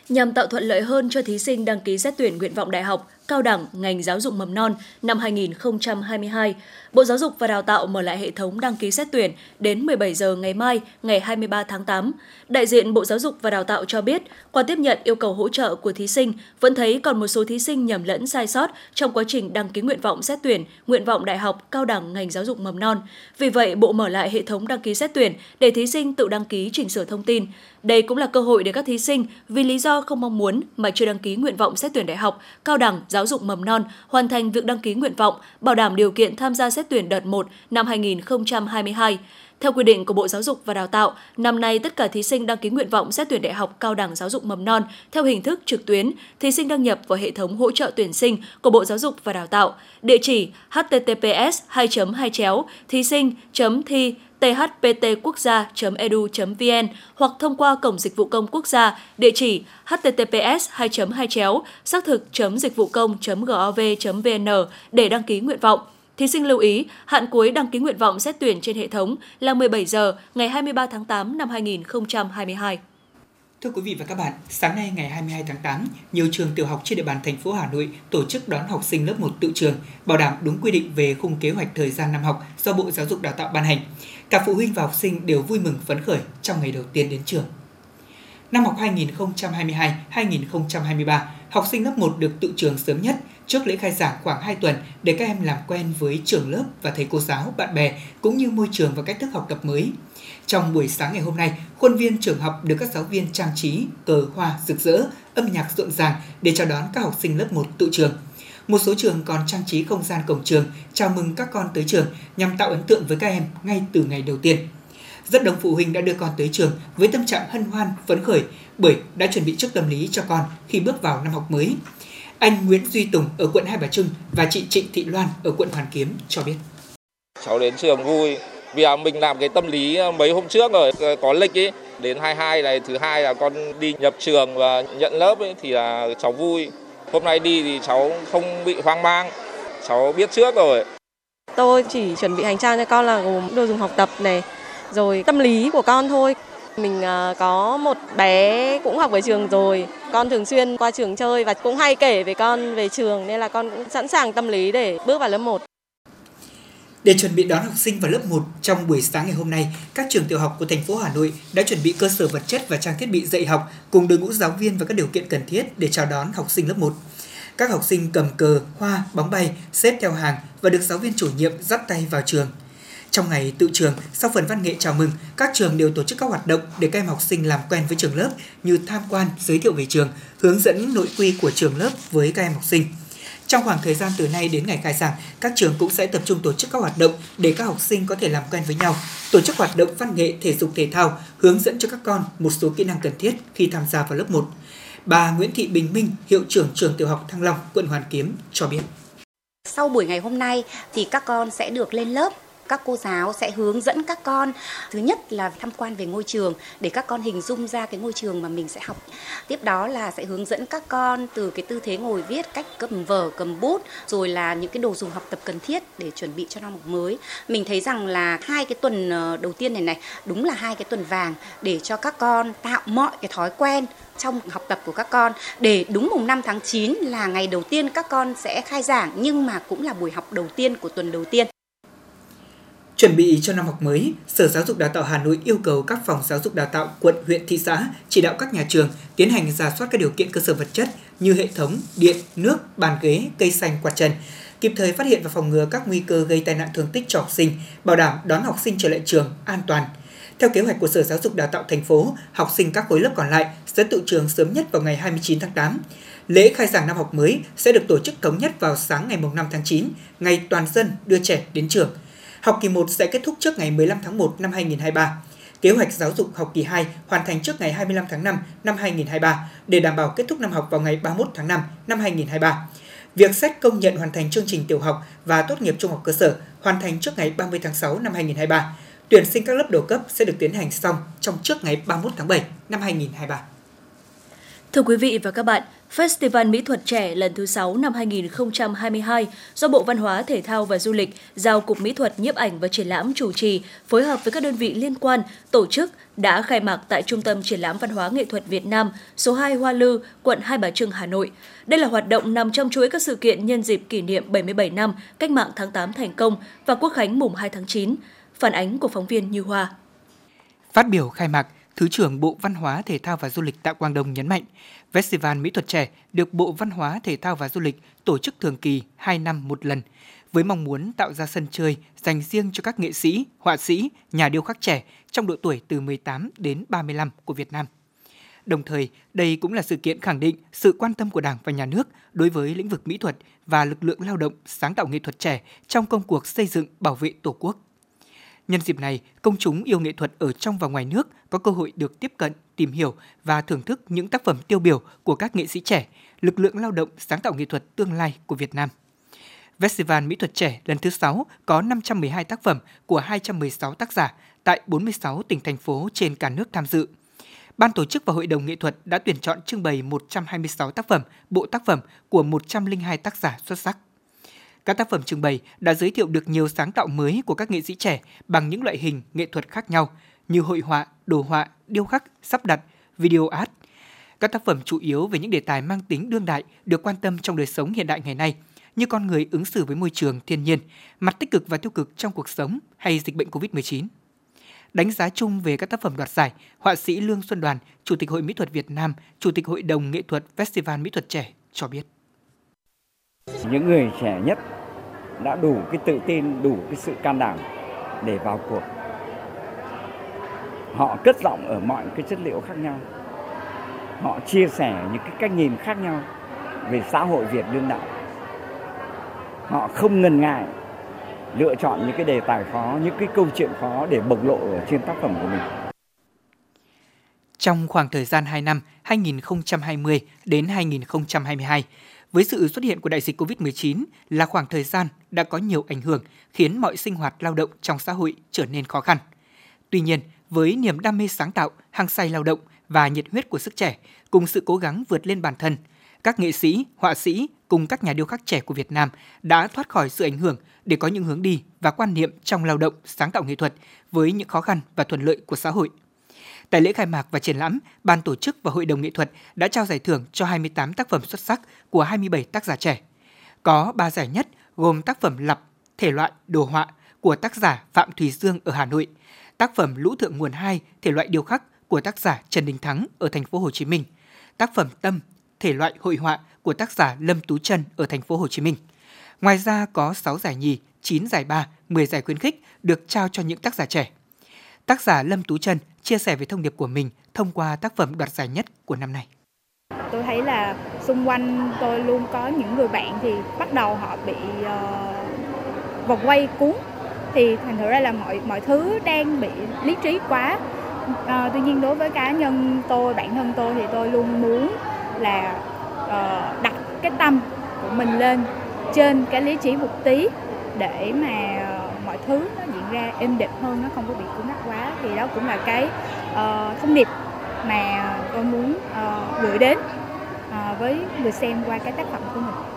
Nhằm tạo thuận lợi hơn cho thí sinh đăng ký xét tuyển nguyện vọng đại học, cao đẳng ngành giáo dục mầm non năm 2022, Bộ Giáo dục và Đào tạo mở lại hệ thống đăng ký xét tuyển đến 17 giờ ngày mai, ngày 23 tháng 8. Đại diện Bộ Giáo dục và Đào tạo cho biết, qua tiếp nhận yêu cầu hỗ trợ của thí sinh, vẫn thấy còn một số thí sinh nhầm lẫn sai sót trong quá trình đăng ký nguyện vọng xét tuyển, nguyện vọng đại học, cao đẳng ngành giáo dục mầm non. Vì vậy, Bộ mở lại hệ thống đăng ký xét tuyển để thí sinh tự đăng ký chỉnh sửa thông tin. Đây cũng là cơ hội để các thí sinh vì lý do không mong muốn mà chưa đăng ký nguyện vọng xét tuyển đại học, cao đẳng, giáo dục mầm non hoàn thành việc đăng ký nguyện vọng, bảo đảm điều kiện tham gia xét tuyển đợt 1 năm 2022. Theo quy định của Bộ Giáo dục và Đào tạo, năm nay tất cả thí sinh đăng ký nguyện vọng xét tuyển đại học cao đẳng giáo dục mầm non theo hình thức trực tuyến, thí sinh đăng nhập vào hệ thống hỗ trợ tuyển sinh của Bộ Giáo dục và Đào tạo. Địa chỉ https 2 2 chéo thí sinh thi thptquốc.edu.vn hoặc thông qua cổng dịch vụ công quốc gia địa chỉ https 2 2 chéo xác thực dịch vụ công gov vn để đăng ký nguyện vọng. Thí sinh lưu ý, hạn cuối đăng ký nguyện vọng xét tuyển trên hệ thống là 17 giờ ngày 23 tháng 8 năm 2022. Thưa quý vị và các bạn, sáng nay ngày 22 tháng 8, nhiều trường tiểu học trên địa bàn thành phố Hà Nội tổ chức đón học sinh lớp 1 tự trường, bảo đảm đúng quy định về khung kế hoạch thời gian năm học do Bộ Giáo dục Đào tạo ban hành. Cả phụ huynh và học sinh đều vui mừng phấn khởi trong ngày đầu tiên đến trường. Năm học 2022-2023, học sinh lớp 1 được tự trường sớm nhất trước lễ khai giảng khoảng 2 tuần để các em làm quen với trường lớp và thầy cô giáo, bạn bè cũng như môi trường và cách thức học tập mới. Trong buổi sáng ngày hôm nay, khuôn viên trường học được các giáo viên trang trí cờ hoa rực rỡ, âm nhạc rộn ràng để chào đón các học sinh lớp 1 tụ trường. Một số trường còn trang trí không gian cổng trường chào mừng các con tới trường nhằm tạo ấn tượng với các em ngay từ ngày đầu tiên. Rất đông phụ huynh đã đưa con tới trường với tâm trạng hân hoan, phấn khởi bởi đã chuẩn bị trước tâm lý cho con khi bước vào năm học mới. Anh Nguyễn Duy Tùng ở quận Hai Bà Trưng và chị Trịnh Thị Loan ở quận Hoàn Kiếm cho biết. Cháu đến trường vui. Vì mình làm cái tâm lý mấy hôm trước rồi có lịch ý. Đến 22 này thứ hai là con đi nhập trường và nhận lớp ấy, thì là cháu vui. Hôm nay đi thì cháu không bị hoang mang. Cháu biết trước rồi. Tôi chỉ chuẩn bị hành trang cho con là gồm đồ dùng học tập này rồi tâm lý của con thôi. Mình à, có một bé cũng học ở trường rồi, con thường xuyên qua trường chơi và cũng hay kể về con về trường nên là con cũng sẵn sàng tâm lý để bước vào lớp 1. Để chuẩn bị đón học sinh vào lớp 1 trong buổi sáng ngày hôm nay, các trường tiểu học của thành phố Hà Nội đã chuẩn bị cơ sở vật chất và trang thiết bị dạy học cùng đội ngũ giáo viên và các điều kiện cần thiết để chào đón học sinh lớp 1. Các học sinh cầm cờ, hoa, bóng bay, xếp theo hàng và được giáo viên chủ nhiệm dắt tay vào trường – trong ngày tự trường, sau phần văn nghệ chào mừng, các trường đều tổ chức các hoạt động để các em học sinh làm quen với trường lớp như tham quan, giới thiệu về trường, hướng dẫn nội quy của trường lớp với các em học sinh. Trong khoảng thời gian từ nay đến ngày khai giảng, các trường cũng sẽ tập trung tổ chức các hoạt động để các học sinh có thể làm quen với nhau, tổ chức hoạt động văn nghệ, thể dục thể thao, hướng dẫn cho các con một số kỹ năng cần thiết khi tham gia vào lớp 1. Bà Nguyễn Thị Bình Minh, hiệu trưởng trường tiểu học Thăng Long, quận Hoàn Kiếm cho biết. Sau buổi ngày hôm nay thì các con sẽ được lên lớp các cô giáo sẽ hướng dẫn các con, thứ nhất là tham quan về ngôi trường, để các con hình dung ra cái ngôi trường mà mình sẽ học. Tiếp đó là sẽ hướng dẫn các con từ cái tư thế ngồi viết cách cầm vở, cầm bút, rồi là những cái đồ dùng học tập cần thiết để chuẩn bị cho năm học mới. Mình thấy rằng là hai cái tuần ờ, đầu tiên này này, đúng là hai cái tuần vàng để cho các con tạo mọi cái thói quen trong học tập của các con. Để đúng mùng 5 tháng 9 là ngày đầu tiên các con sẽ khai giảng, nhưng mà cũng là buổi học đầu tiên của tuần đầu tiên. Chuẩn bị cho năm học mới, Sở Giáo dục Đào tạo Hà Nội yêu cầu các phòng giáo dục đào tạo quận, huyện, thị xã chỉ đạo các nhà trường tiến hành giả soát các điều kiện cơ sở vật chất như hệ thống, điện, nước, bàn ghế, cây xanh, quạt trần, kịp thời phát hiện và phòng ngừa các nguy cơ gây tai nạn thương tích cho học sinh, bảo đảm đón học sinh trở lại trường an toàn. Theo kế hoạch của Sở Giáo dục Đào tạo thành phố, học sinh các khối lớp còn lại sẽ tự trường sớm nhất vào ngày 29 tháng 8. Lễ khai giảng năm học mới sẽ được tổ chức thống nhất vào sáng ngày 5 tháng 9, ngày toàn dân đưa trẻ đến trường – Học kỳ 1 sẽ kết thúc trước ngày 15 tháng 1 năm 2023. Kế hoạch giáo dục học kỳ 2 hoàn thành trước ngày 25 tháng 5 năm 2023 để đảm bảo kết thúc năm học vào ngày 31 tháng 5 năm 2023. Việc xét công nhận hoàn thành chương trình tiểu học và tốt nghiệp trung học cơ sở hoàn thành trước ngày 30 tháng 6 năm 2023. Tuyển sinh các lớp đầu cấp sẽ được tiến hành xong trong trước ngày 31 tháng 7 năm 2023. Thưa quý vị và các bạn, Festival Mỹ thuật trẻ lần thứ 6 năm 2022 do Bộ Văn hóa, Thể thao và Du lịch giao Cục Mỹ thuật, Nhiếp ảnh và Triển lãm chủ trì phối hợp với các đơn vị liên quan tổ chức đã khai mạc tại Trung tâm Triển lãm Văn hóa Nghệ thuật Việt Nam số 2 Hoa Lư, quận Hai Bà Trưng, Hà Nội. Đây là hoạt động nằm trong chuỗi các sự kiện nhân dịp kỷ niệm 77 năm Cách mạng tháng 8 thành công và Quốc khánh mùng 2 tháng 9. Phản ánh của phóng viên Như Hoa. Phát biểu khai mạc, Thứ trưởng Bộ Văn hóa, Thể thao và Du lịch Tạ Quang Đông nhấn mạnh, Festival Mỹ thuật trẻ được Bộ Văn hóa, Thể thao và Du lịch tổ chức thường kỳ 2 năm một lần, với mong muốn tạo ra sân chơi dành riêng cho các nghệ sĩ, họa sĩ, nhà điêu khắc trẻ trong độ tuổi từ 18 đến 35 của Việt Nam. Đồng thời, đây cũng là sự kiện khẳng định sự quan tâm của Đảng và Nhà nước đối với lĩnh vực mỹ thuật và lực lượng lao động sáng tạo nghệ thuật trẻ trong công cuộc xây dựng bảo vệ Tổ quốc. Nhân dịp này, công chúng yêu nghệ thuật ở trong và ngoài nước có cơ hội được tiếp cận, tìm hiểu và thưởng thức những tác phẩm tiêu biểu của các nghệ sĩ trẻ, lực lượng lao động sáng tạo nghệ thuật tương lai của Việt Nam. Festival Mỹ thuật trẻ lần thứ 6 có 512 tác phẩm của 216 tác giả tại 46 tỉnh thành phố trên cả nước tham dự. Ban tổ chức và Hội đồng nghệ thuật đã tuyển chọn trưng bày 126 tác phẩm, bộ tác phẩm của 102 tác giả xuất sắc. Các tác phẩm trưng bày đã giới thiệu được nhiều sáng tạo mới của các nghệ sĩ trẻ bằng những loại hình nghệ thuật khác nhau như hội họa, đồ họa, điêu khắc, sắp đặt, video art. Các tác phẩm chủ yếu về những đề tài mang tính đương đại được quan tâm trong đời sống hiện đại ngày nay, như con người ứng xử với môi trường, thiên nhiên, mặt tích cực và tiêu cực trong cuộc sống hay dịch bệnh COVID-19. Đánh giá chung về các tác phẩm đoạt giải, họa sĩ Lương Xuân Đoàn, Chủ tịch Hội Mỹ thuật Việt Nam, Chủ tịch Hội đồng Nghệ thuật Festival Mỹ thuật trẻ cho biết. Những người trẻ nhất đã đủ cái tự tin, đủ cái sự can đảm để vào cuộc. Họ cất giọng ở mọi cái chất liệu khác nhau. Họ chia sẻ những cái cách nhìn khác nhau về xã hội Việt đương đại. Họ không ngần ngại lựa chọn những cái đề tài khó, những cái câu chuyện khó để bộc lộ ở trên tác phẩm của mình. Trong khoảng thời gian 2 năm 2020 đến 2022, với sự xuất hiện của đại dịch COVID-19 là khoảng thời gian đã có nhiều ảnh hưởng khiến mọi sinh hoạt lao động trong xã hội trở nên khó khăn. Tuy nhiên, với niềm đam mê sáng tạo, hăng say lao động và nhiệt huyết của sức trẻ, cùng sự cố gắng vượt lên bản thân, các nghệ sĩ, họa sĩ cùng các nhà điêu khắc trẻ của Việt Nam đã thoát khỏi sự ảnh hưởng để có những hướng đi và quan niệm trong lao động, sáng tạo nghệ thuật với những khó khăn và thuận lợi của xã hội. Tại lễ khai mạc và triển lãm, ban tổ chức và hội đồng nghệ thuật đã trao giải thưởng cho 28 tác phẩm xuất sắc của 27 tác giả trẻ. Có 3 giải nhất gồm tác phẩm Lặp, thể loại đồ họa của tác giả Phạm Thùy Dương ở Hà Nội, tác phẩm Lũ thượng nguồn 2, thể loại điêu khắc của tác giả Trần Đình Thắng ở thành phố Hồ Chí Minh, tác phẩm Tâm, thể loại hội họa của tác giả Lâm Tú Trân ở thành phố Hồ Chí Minh. Ngoài ra có 6 giải nhì, 9 giải ba, 10 giải khuyến khích được trao cho những tác giả trẻ. Tác giả Lâm Tú Trân chia sẻ về thông điệp của mình thông qua tác phẩm đoạt giải nhất của năm nay. Tôi thấy là xung quanh tôi luôn có những người bạn thì bắt đầu họ bị uh, vòng quay cuốn thì thành thử ra là mọi mọi thứ đang bị lý trí quá. Uh, tuy nhiên đối với cá nhân tôi, bản thân tôi thì tôi luôn muốn là uh, đặt cái tâm của mình lên trên cái lý trí một tí để mà mọi thứ nó diễn ra êm đẹp hơn nó không có bị cứng nhắc quá thì đó cũng là cái uh, thông điệp mà tôi muốn uh, gửi đến uh, với người xem qua cái tác phẩm của mình.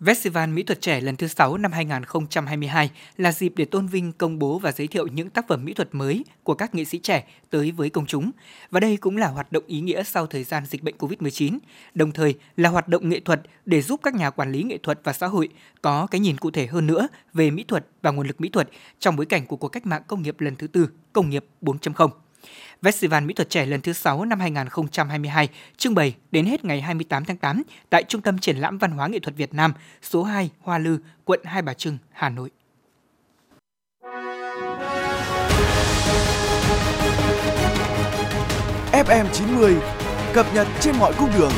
Festival Mỹ thuật trẻ lần thứ 6 năm 2022 là dịp để tôn vinh, công bố và giới thiệu những tác phẩm mỹ thuật mới của các nghệ sĩ trẻ tới với công chúng. Và đây cũng là hoạt động ý nghĩa sau thời gian dịch bệnh COVID-19, đồng thời là hoạt động nghệ thuật để giúp các nhà quản lý nghệ thuật và xã hội có cái nhìn cụ thể hơn nữa về mỹ thuật và nguồn lực mỹ thuật trong bối cảnh của cuộc cách mạng công nghiệp lần thứ tư, công nghiệp 4.0. Festival Mỹ thuật trẻ lần thứ 6 năm 2022 trưng bày đến hết ngày 28 tháng 8 tại Trung tâm Triển lãm Văn hóa Nghệ thuật Việt Nam, số 2 Hoa Lư, quận Hai Bà Trưng, Hà Nội. FM 90 cập nhật trên mọi cung đường.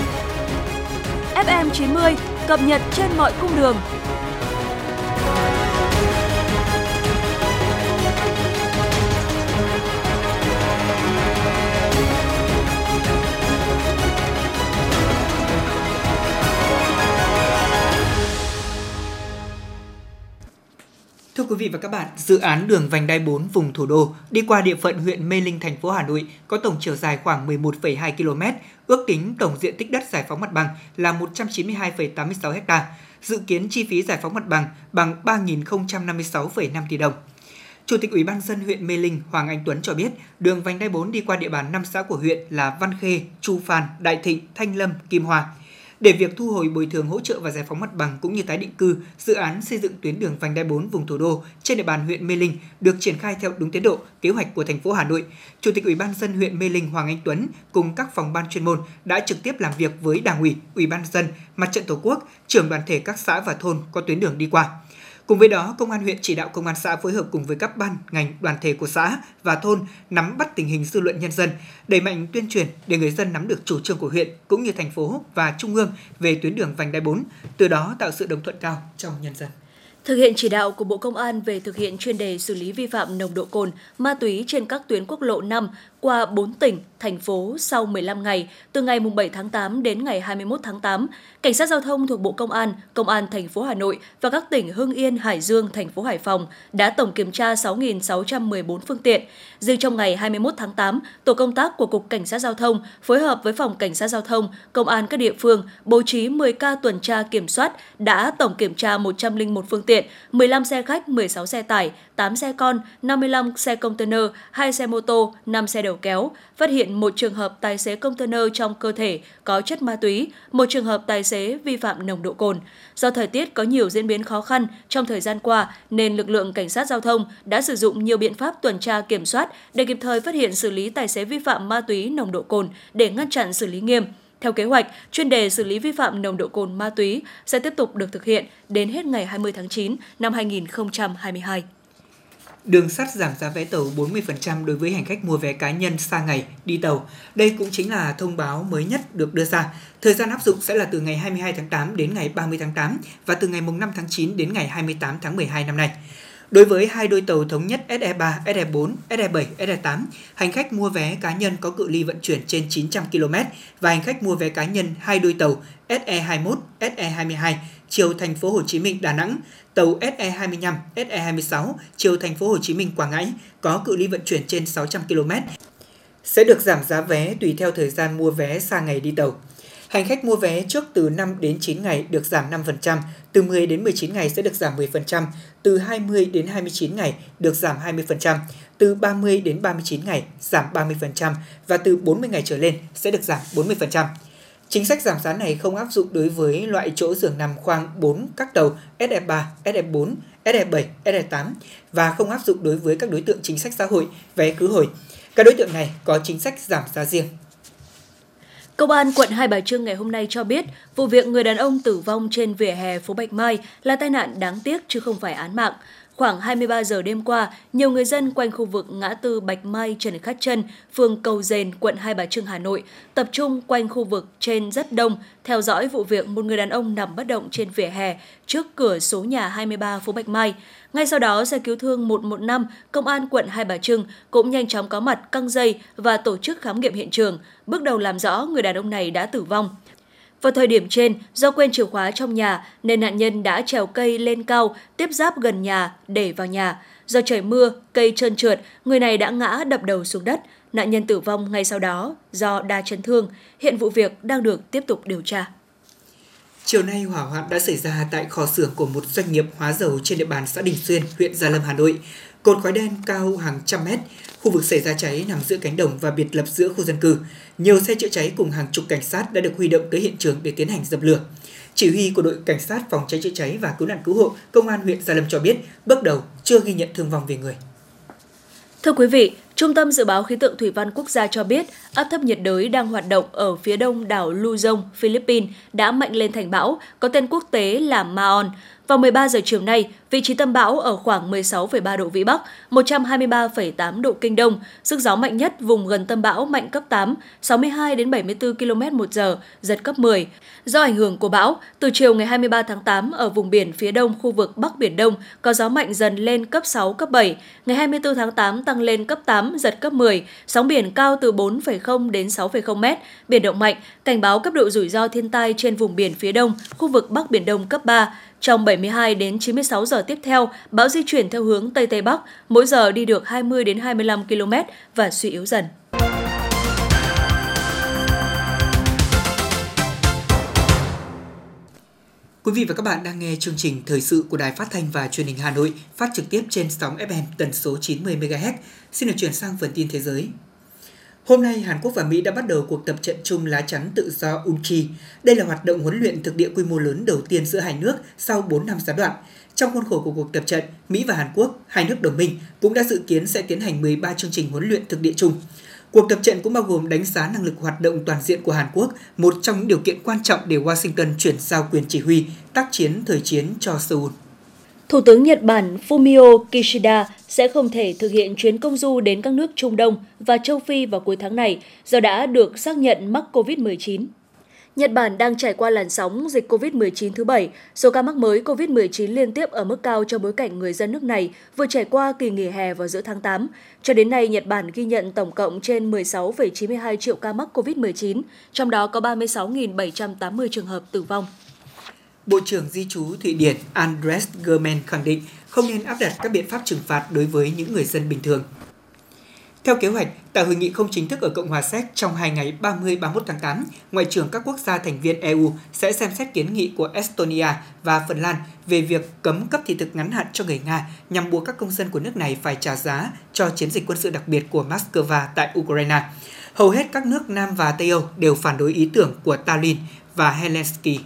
FM 90 cập nhật trên mọi cung đường. Quý vị và các bạn, dự án đường vành đai 4 vùng thủ đô đi qua địa phận huyện Mê Linh, thành phố Hà Nội có tổng chiều dài khoảng 11,2 km, ước tính tổng diện tích đất giải phóng mặt bằng là 192,86 ha. Dự kiến chi phí giải phóng mặt bằng bằng 3.056,5 tỷ đồng. Chủ tịch Ủy ban dân huyện Mê Linh Hoàng Anh Tuấn cho biết, đường vành đai 4 đi qua địa bàn 5 xã của huyện là Văn Khê, Chu Phan, Đại Thịnh, Thanh Lâm, Kim Hoa. Để việc thu hồi bồi thường hỗ trợ và giải phóng mặt bằng cũng như tái định cư, dự án xây dựng tuyến đường vành đai 4 vùng thủ đô trên địa bàn huyện Mê Linh được triển khai theo đúng tiến độ, kế hoạch của thành phố Hà Nội. Chủ tịch Ủy ban dân huyện Mê Linh Hoàng Anh Tuấn cùng các phòng ban chuyên môn đã trực tiếp làm việc với Đảng ủy, Ủy ban dân, Mặt trận Tổ quốc, trưởng đoàn thể các xã và thôn có tuyến đường đi qua. Cùng với đó, Công an huyện chỉ đạo Công an xã phối hợp cùng với các ban, ngành, đoàn thể của xã và thôn nắm bắt tình hình dư luận nhân dân, đẩy mạnh tuyên truyền để người dân nắm được chủ trương của huyện cũng như thành phố và trung ương về tuyến đường vành đai 4, từ đó tạo sự đồng thuận cao trong nhân dân. Thực hiện chỉ đạo của Bộ Công an về thực hiện chuyên đề xử lý vi phạm nồng độ cồn, ma túy trên các tuyến quốc lộ 5 qua 4 tỉnh, thành phố sau 15 ngày, từ ngày 7 tháng 8 đến ngày 21 tháng 8. Cảnh sát giao thông thuộc Bộ Công an, Công an thành phố Hà Nội và các tỉnh Hưng Yên, Hải Dương, thành phố Hải Phòng đã tổng kiểm tra 6.614 phương tiện. Riêng trong ngày 21 tháng 8, tổ công tác của Cục Cảnh sát Giao thông phối hợp với Phòng Cảnh sát Giao thông, Công an các địa phương bố trí 10 ca tuần tra kiểm soát đã tổng kiểm tra 101 phương tiện, 15 xe khách, 16 xe tải, 8 xe con, 55 xe container, 2 xe mô tô, 5 xe đầu kéo, phát hiện một trường hợp tài xế container trong cơ thể có chất ma túy, một trường hợp tài xế vi phạm nồng độ cồn. Do thời tiết có nhiều diễn biến khó khăn trong thời gian qua nên lực lượng cảnh sát giao thông đã sử dụng nhiều biện pháp tuần tra kiểm soát để kịp thời phát hiện xử lý tài xế vi phạm ma túy nồng độ cồn để ngăn chặn xử lý nghiêm. Theo kế hoạch, chuyên đề xử lý vi phạm nồng độ cồn ma túy sẽ tiếp tục được thực hiện đến hết ngày 20 tháng 9 năm 2022. Đường sắt giảm giá vé tàu 40% đối với hành khách mua vé cá nhân xa ngày đi tàu. Đây cũng chính là thông báo mới nhất được đưa ra. Thời gian áp dụng sẽ là từ ngày 22 tháng 8 đến ngày 30 tháng 8 và từ ngày 5 tháng 9 đến ngày 28 tháng 12 năm nay. Đối với hai đôi tàu thống nhất SE3, SE4, SE7, SE8, hành khách mua vé cá nhân có cự ly vận chuyển trên 900 km và hành khách mua vé cá nhân hai đôi tàu SE21, SE22 chiều thành phố Hồ Chí Minh Đà Nẵng, tàu SE25, SE26 chiều thành phố Hồ Chí Minh Quảng Ngãi có cự ly vận chuyển trên 600 km sẽ được giảm giá vé tùy theo thời gian mua vé xa ngày đi tàu. Hành khách mua vé trước từ 5 đến 9 ngày được giảm 5%, từ 10 đến 19 ngày sẽ được giảm 10%, từ 20 đến 29 ngày được giảm 20%, từ 30 đến 39 ngày giảm 30% và từ 40 ngày trở lên sẽ được giảm 40%. Chính sách giảm giá này không áp dụng đối với loại chỗ giường nằm khoang 4 các tàu SE3, SE4, SE7, SE8 và không áp dụng đối với các đối tượng chính sách xã hội, vé khứ hồi. Các đối tượng này có chính sách giảm giá riêng. Công an quận Hai Bà Trưng ngày hôm nay cho biết, vụ việc người đàn ông tử vong trên vỉa hè phố Bạch Mai là tai nạn đáng tiếc chứ không phải án mạng. Khoảng 23 giờ đêm qua, nhiều người dân quanh khu vực ngã tư Bạch Mai Trần Khát Trân, phường Cầu Dền, quận Hai Bà Trưng, Hà Nội, tập trung quanh khu vực trên rất đông, theo dõi vụ việc một người đàn ông nằm bất động trên vỉa hè trước cửa số nhà 23 phố Bạch Mai. Ngay sau đó, xe cứu thương 115, Công an quận Hai Bà Trưng cũng nhanh chóng có mặt căng dây và tổ chức khám nghiệm hiện trường, bước đầu làm rõ người đàn ông này đã tử vong. Vào thời điểm trên, do quên chìa khóa trong nhà nên nạn nhân đã trèo cây lên cao, tiếp giáp gần nhà để vào nhà. Do trời mưa, cây trơn trượt, người này đã ngã đập đầu xuống đất. Nạn nhân tử vong ngay sau đó do đa chấn thương. Hiện vụ việc đang được tiếp tục điều tra. Chiều nay, hỏa hoạn đã xảy ra tại kho xưởng của một doanh nghiệp hóa dầu trên địa bàn xã Đình Xuyên, huyện Gia Lâm, Hà Nội. Cột khói đen cao hàng trăm mét, khu vực xảy ra cháy nằm giữa cánh đồng và biệt lập giữa khu dân cư. Nhiều xe chữa cháy cùng hàng chục cảnh sát đã được huy động tới hiện trường để tiến hành dập lửa. Chỉ huy của đội cảnh sát phòng cháy chữa cháy và cứu nạn cứu hộ công an huyện Gia Lâm cho biết, bước đầu chưa ghi nhận thương vong về người. Thưa quý vị, Trung tâm Dự báo Khí tượng Thủy văn Quốc gia cho biết áp thấp nhiệt đới đang hoạt động ở phía đông đảo Luzon, Philippines đã mạnh lên thành bão, có tên quốc tế là Maon. Vào 13 giờ chiều nay, vị trí tâm bão ở khoảng 16,3 độ Vĩ Bắc, 123,8 độ Kinh Đông, sức gió mạnh nhất vùng gần tâm bão mạnh cấp 8, 62 đến 74 km một giờ, giật cấp 10. Do ảnh hưởng của bão, từ chiều ngày 23 tháng 8 ở vùng biển phía đông khu vực Bắc Biển Đông có gió mạnh dần lên cấp 6, cấp 7. Ngày 24 tháng 8 tăng lên cấp 8, giật cấp 10, sóng biển cao từ 4,0 đến 6,0 m, biển động mạnh, cảnh báo cấp độ rủi ro thiên tai trên vùng biển phía đông, khu vực Bắc Biển Đông cấp 3. Trong 72 đến 96 giờ tiếp theo, bão di chuyển theo hướng Tây Tây Bắc, mỗi giờ đi được 20 đến 25 km và suy yếu dần. Quý vị và các bạn đang nghe chương trình thời sự của Đài Phát thanh và Truyền hình Hà Nội, phát trực tiếp trên sóng FM tần số 90 MHz. Xin được chuyển sang phần tin thế giới. Hôm nay, Hàn Quốc và Mỹ đã bắt đầu cuộc tập trận chung lá chắn tự do Unchi. Đây là hoạt động huấn luyện thực địa quy mô lớn đầu tiên giữa hai nước sau 4 năm gián đoạn. Trong khuôn khổ của cuộc tập trận, Mỹ và Hàn Quốc, hai nước đồng minh, cũng đã dự kiến sẽ tiến hành 13 chương trình huấn luyện thực địa chung. Cuộc tập trận cũng bao gồm đánh giá năng lực hoạt động toàn diện của Hàn Quốc, một trong những điều kiện quan trọng để Washington chuyển giao quyền chỉ huy tác chiến thời chiến cho Seoul. Thủ tướng Nhật Bản Fumio Kishida sẽ không thể thực hiện chuyến công du đến các nước Trung Đông và châu Phi vào cuối tháng này do đã được xác nhận mắc COVID-19. Nhật Bản đang trải qua làn sóng dịch COVID-19 thứ bảy. Số ca mắc mới COVID-19 liên tiếp ở mức cao trong bối cảnh người dân nước này vừa trải qua kỳ nghỉ hè vào giữa tháng 8. Cho đến nay, Nhật Bản ghi nhận tổng cộng trên 16,92 triệu ca mắc COVID-19, trong đó có 36.780 trường hợp tử vong. Bộ trưởng Di trú Thụy Điển Andres Germen khẳng định không nên áp đặt các biện pháp trừng phạt đối với những người dân bình thường. Theo kế hoạch, tại hội nghị không chính thức ở Cộng hòa Séc trong hai ngày 30-31 tháng 8, Ngoại trưởng các quốc gia thành viên EU sẽ xem xét kiến nghị của Estonia và Phần Lan về việc cấm cấp thị thực ngắn hạn cho người Nga nhằm buộc các công dân của nước này phải trả giá cho chiến dịch quân sự đặc biệt của Moscow tại Ukraine. Hầu hết các nước Nam và Tây Âu đều phản đối ý tưởng của Tallinn và Helsinki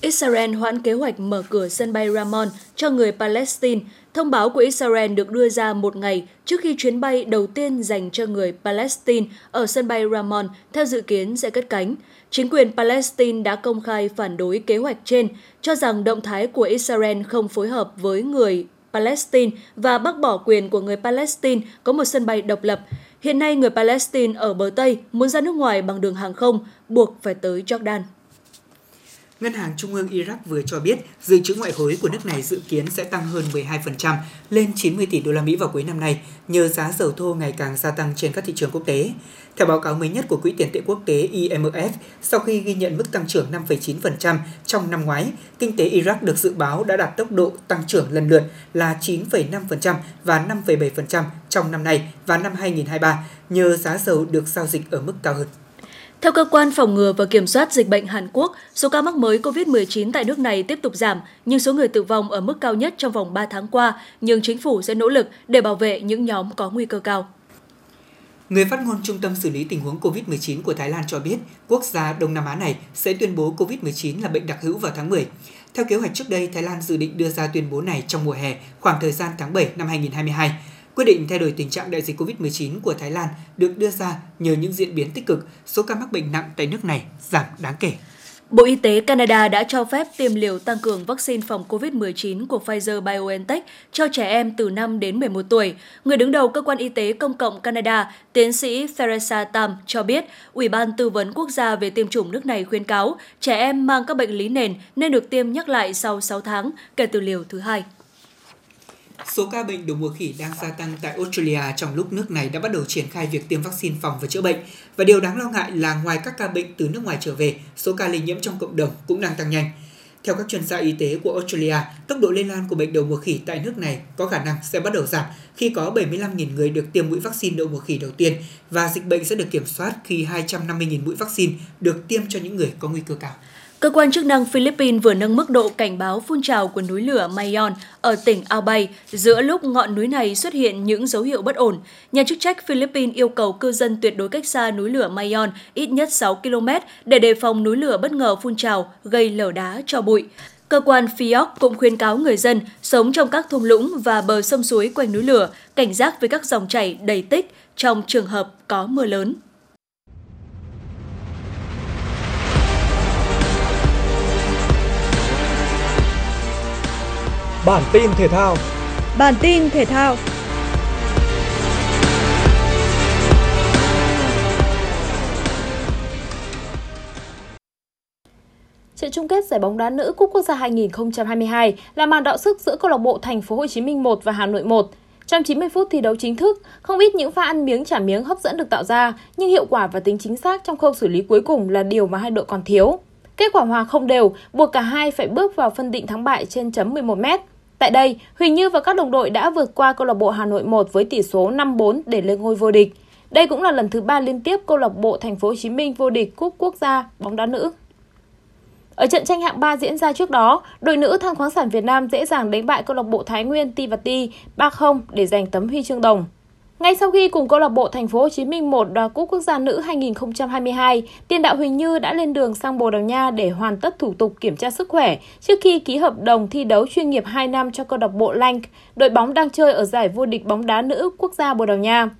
Israel hoãn kế hoạch mở cửa sân bay Ramon cho người Palestine. Thông báo của Israel được đưa ra một ngày trước khi chuyến bay đầu tiên dành cho người Palestine ở sân bay Ramon theo dự kiến sẽ cất cánh. Chính quyền Palestine đã công khai phản đối kế hoạch trên, cho rằng động thái của Israel không phối hợp với người Palestine và bác bỏ quyền của người Palestine có một sân bay độc lập. Hiện nay, người Palestine ở bờ Tây muốn ra nước ngoài bằng đường hàng không, buộc phải tới Jordan. Ngân hàng Trung ương Iraq vừa cho biết dự trữ ngoại hối của nước này dự kiến sẽ tăng hơn 12% lên 90 tỷ đô la Mỹ vào cuối năm nay nhờ giá dầu thô ngày càng gia tăng trên các thị trường quốc tế. Theo báo cáo mới nhất của Quỹ tiền tệ quốc tế IMF, sau khi ghi nhận mức tăng trưởng 5,9% trong năm ngoái, kinh tế Iraq được dự báo đã đạt tốc độ tăng trưởng lần lượt là 9,5% và 5,7% trong năm nay và năm 2023 nhờ giá dầu được giao dịch ở mức cao hơn. Theo cơ quan phòng ngừa và kiểm soát dịch bệnh Hàn Quốc, số ca mắc mới COVID-19 tại nước này tiếp tục giảm, nhưng số người tử vong ở mức cao nhất trong vòng 3 tháng qua, nhưng chính phủ sẽ nỗ lực để bảo vệ những nhóm có nguy cơ cao. Người phát ngôn Trung tâm xử lý tình huống COVID-19 của Thái Lan cho biết, quốc gia Đông Nam Á này sẽ tuyên bố COVID-19 là bệnh đặc hữu vào tháng 10. Theo kế hoạch trước đây, Thái Lan dự định đưa ra tuyên bố này trong mùa hè, khoảng thời gian tháng 7 năm 2022. Quyết định thay đổi tình trạng đại dịch COVID-19 của Thái Lan được đưa ra nhờ những diễn biến tích cực, số ca mắc bệnh nặng tại nước này giảm đáng kể. Bộ Y tế Canada đã cho phép tiêm liều tăng cường vaccine phòng COVID-19 của Pfizer-BioNTech cho trẻ em từ 5 đến 11 tuổi. Người đứng đầu Cơ quan Y tế Công cộng Canada, tiến sĩ Theresa Tam cho biết, Ủy ban Tư vấn Quốc gia về tiêm chủng nước này khuyên cáo trẻ em mang các bệnh lý nền nên được tiêm nhắc lại sau 6 tháng kể từ liều thứ hai. Số ca bệnh đậu mùa khỉ đang gia tăng tại Australia trong lúc nước này đã bắt đầu triển khai việc tiêm vaccine phòng và chữa bệnh. Và điều đáng lo ngại là ngoài các ca bệnh từ nước ngoài trở về, số ca lây nhiễm trong cộng đồng cũng đang tăng nhanh. Theo các chuyên gia y tế của Australia, tốc độ lây lan của bệnh đậu mùa khỉ tại nước này có khả năng sẽ bắt đầu giảm khi có 75.000 người được tiêm mũi vaccine đậu mùa khỉ đầu tiên và dịch bệnh sẽ được kiểm soát khi 250.000 mũi vaccine được tiêm cho những người có nguy cơ cao. Cơ quan chức năng Philippines vừa nâng mức độ cảnh báo phun trào của núi lửa Mayon ở tỉnh Albay giữa lúc ngọn núi này xuất hiện những dấu hiệu bất ổn. Nhà chức trách Philippines yêu cầu cư dân tuyệt đối cách xa núi lửa Mayon ít nhất 6 km để đề phòng núi lửa bất ngờ phun trào, gây lở đá cho bụi. Cơ quan FIOC cũng khuyên cáo người dân sống trong các thung lũng và bờ sông suối quanh núi lửa, cảnh giác với các dòng chảy đầy tích trong trường hợp có mưa lớn. Bản tin thể thao. Bản tin thể thao. Trận chung kết giải bóng đá nữ Cúp Quốc gia 2022 là màn đọ sức giữa câu lạc bộ Thành phố Hồ Chí Minh 1 và Hà Nội 1. Trong 90 phút thi đấu chính thức, không ít những pha ăn miếng trả miếng hấp dẫn được tạo ra, nhưng hiệu quả và tính chính xác trong khâu xử lý cuối cùng là điều mà hai đội còn thiếu. Kết quả hòa không đều, buộc cả hai phải bước vào phân định thắng bại trên chấm 11 mét. Tại đây, Huỳnh Như và các đồng đội đã vượt qua câu lạc bộ Hà Nội 1 với tỷ số 5-4 để lên ngôi vô địch. Đây cũng là lần thứ ba liên tiếp câu lạc bộ Thành phố Hồ Chí Minh vô địch cúp quốc gia bóng đá nữ. Ở trận tranh hạng 3 diễn ra trước đó, đội nữ Than khoáng sản Việt Nam dễ dàng đánh bại câu lạc bộ Thái Nguyên Ti và Ti 3-0 để giành tấm huy chương đồng. Ngay sau khi cùng câu lạc bộ Thành phố Hồ Chí Minh một đoạt cúp quốc gia nữ 2022, tiền đạo Huỳnh Như đã lên đường sang Bồ Đào Nha để hoàn tất thủ tục kiểm tra sức khỏe trước khi ký hợp đồng thi đấu chuyên nghiệp 2 năm cho câu lạc bộ Lank, đội bóng đang chơi ở giải vô địch bóng đá nữ quốc gia Bồ Đào Nha.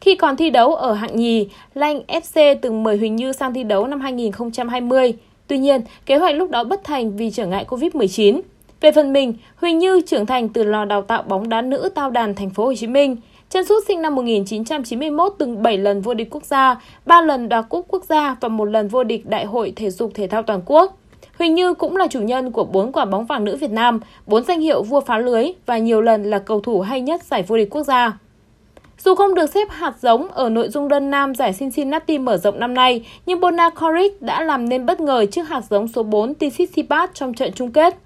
Khi còn thi đấu ở hạng nhì, Lanh FC từng mời Huỳnh Như sang thi đấu năm 2020. Tuy nhiên, kế hoạch lúc đó bất thành vì trở ngại Covid-19. Về phần mình, Huỳnh Như trưởng thành từ lò đào tạo bóng đá nữ Tao Đàn Thành phố Hồ Chí Minh, Chân sút sinh năm 1991 từng 7 lần vô địch quốc gia, 3 lần đoạt cúp quốc gia và một lần vô địch Đại hội Thể dục Thể thao Toàn quốc. Huỳnh Như cũng là chủ nhân của 4 quả bóng vàng nữ Việt Nam, 4 danh hiệu vua phá lưới và nhiều lần là cầu thủ hay nhất giải vô địch quốc gia. Dù không được xếp hạt giống ở nội dung đơn nam giải Cincinnati mở rộng năm nay, nhưng Bona Koric đã làm nên bất ngờ trước hạt giống số 4 Tsitsipas trong trận chung kết.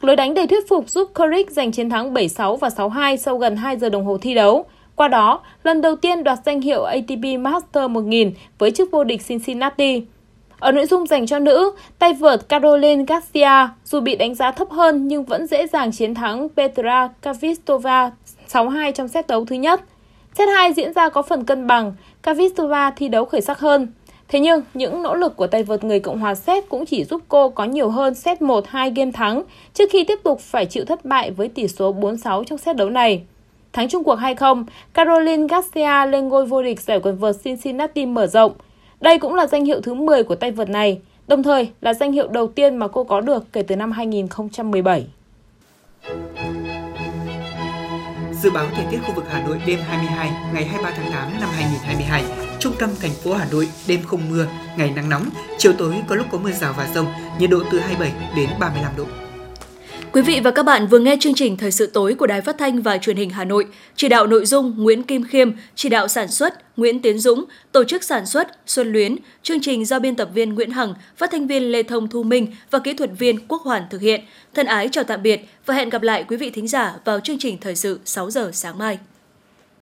Lối đánh đầy thuyết phục giúp Koric giành chiến thắng 7-6 và 6-2 sau gần 2 giờ đồng hồ thi đấu. Qua đó, lần đầu tiên đoạt danh hiệu ATP Master 1000 với chức vô địch Cincinnati. Ở nội dung dành cho nữ, tay vợt Caroline Garcia dù bị đánh giá thấp hơn nhưng vẫn dễ dàng chiến thắng Petra Kvitova 6-2 trong set đấu thứ nhất. Set 2 diễn ra có phần cân bằng, Kvitova thi đấu khởi sắc hơn. Thế nhưng, những nỗ lực của tay vợt người Cộng hòa Séc cũng chỉ giúp cô có nhiều hơn set 1-2 game thắng trước khi tiếp tục phải chịu thất bại với tỷ số 4-6 trong set đấu này. Thắng chung cuộc 2-0, Caroline Garcia lên ngôi vô địch giải quần vợt Cincinnati mở rộng. Đây cũng là danh hiệu thứ 10 của tay vợt này, đồng thời là danh hiệu đầu tiên mà cô có được kể từ năm 2017. Dự báo thời tiết khu vực Hà Nội đêm 22 ngày 23 tháng 8 năm 2022. Trung tâm thành phố Hà Nội đêm không mưa, ngày nắng nóng, chiều tối có lúc có mưa rào và rông, nhiệt độ từ 27 đến 35 độ. Quý vị và các bạn vừa nghe chương trình Thời sự tối của Đài Phát thanh và Truyền hình Hà Nội. Chỉ đạo nội dung Nguyễn Kim Khiêm, chỉ đạo sản xuất Nguyễn Tiến Dũng, tổ chức sản xuất Xuân Luyến, chương trình do biên tập viên Nguyễn Hằng, phát thanh viên Lê Thông Thu Minh và kỹ thuật viên Quốc Hoàn thực hiện. Thân ái chào tạm biệt và hẹn gặp lại quý vị thính giả vào chương trình Thời sự 6 giờ sáng mai.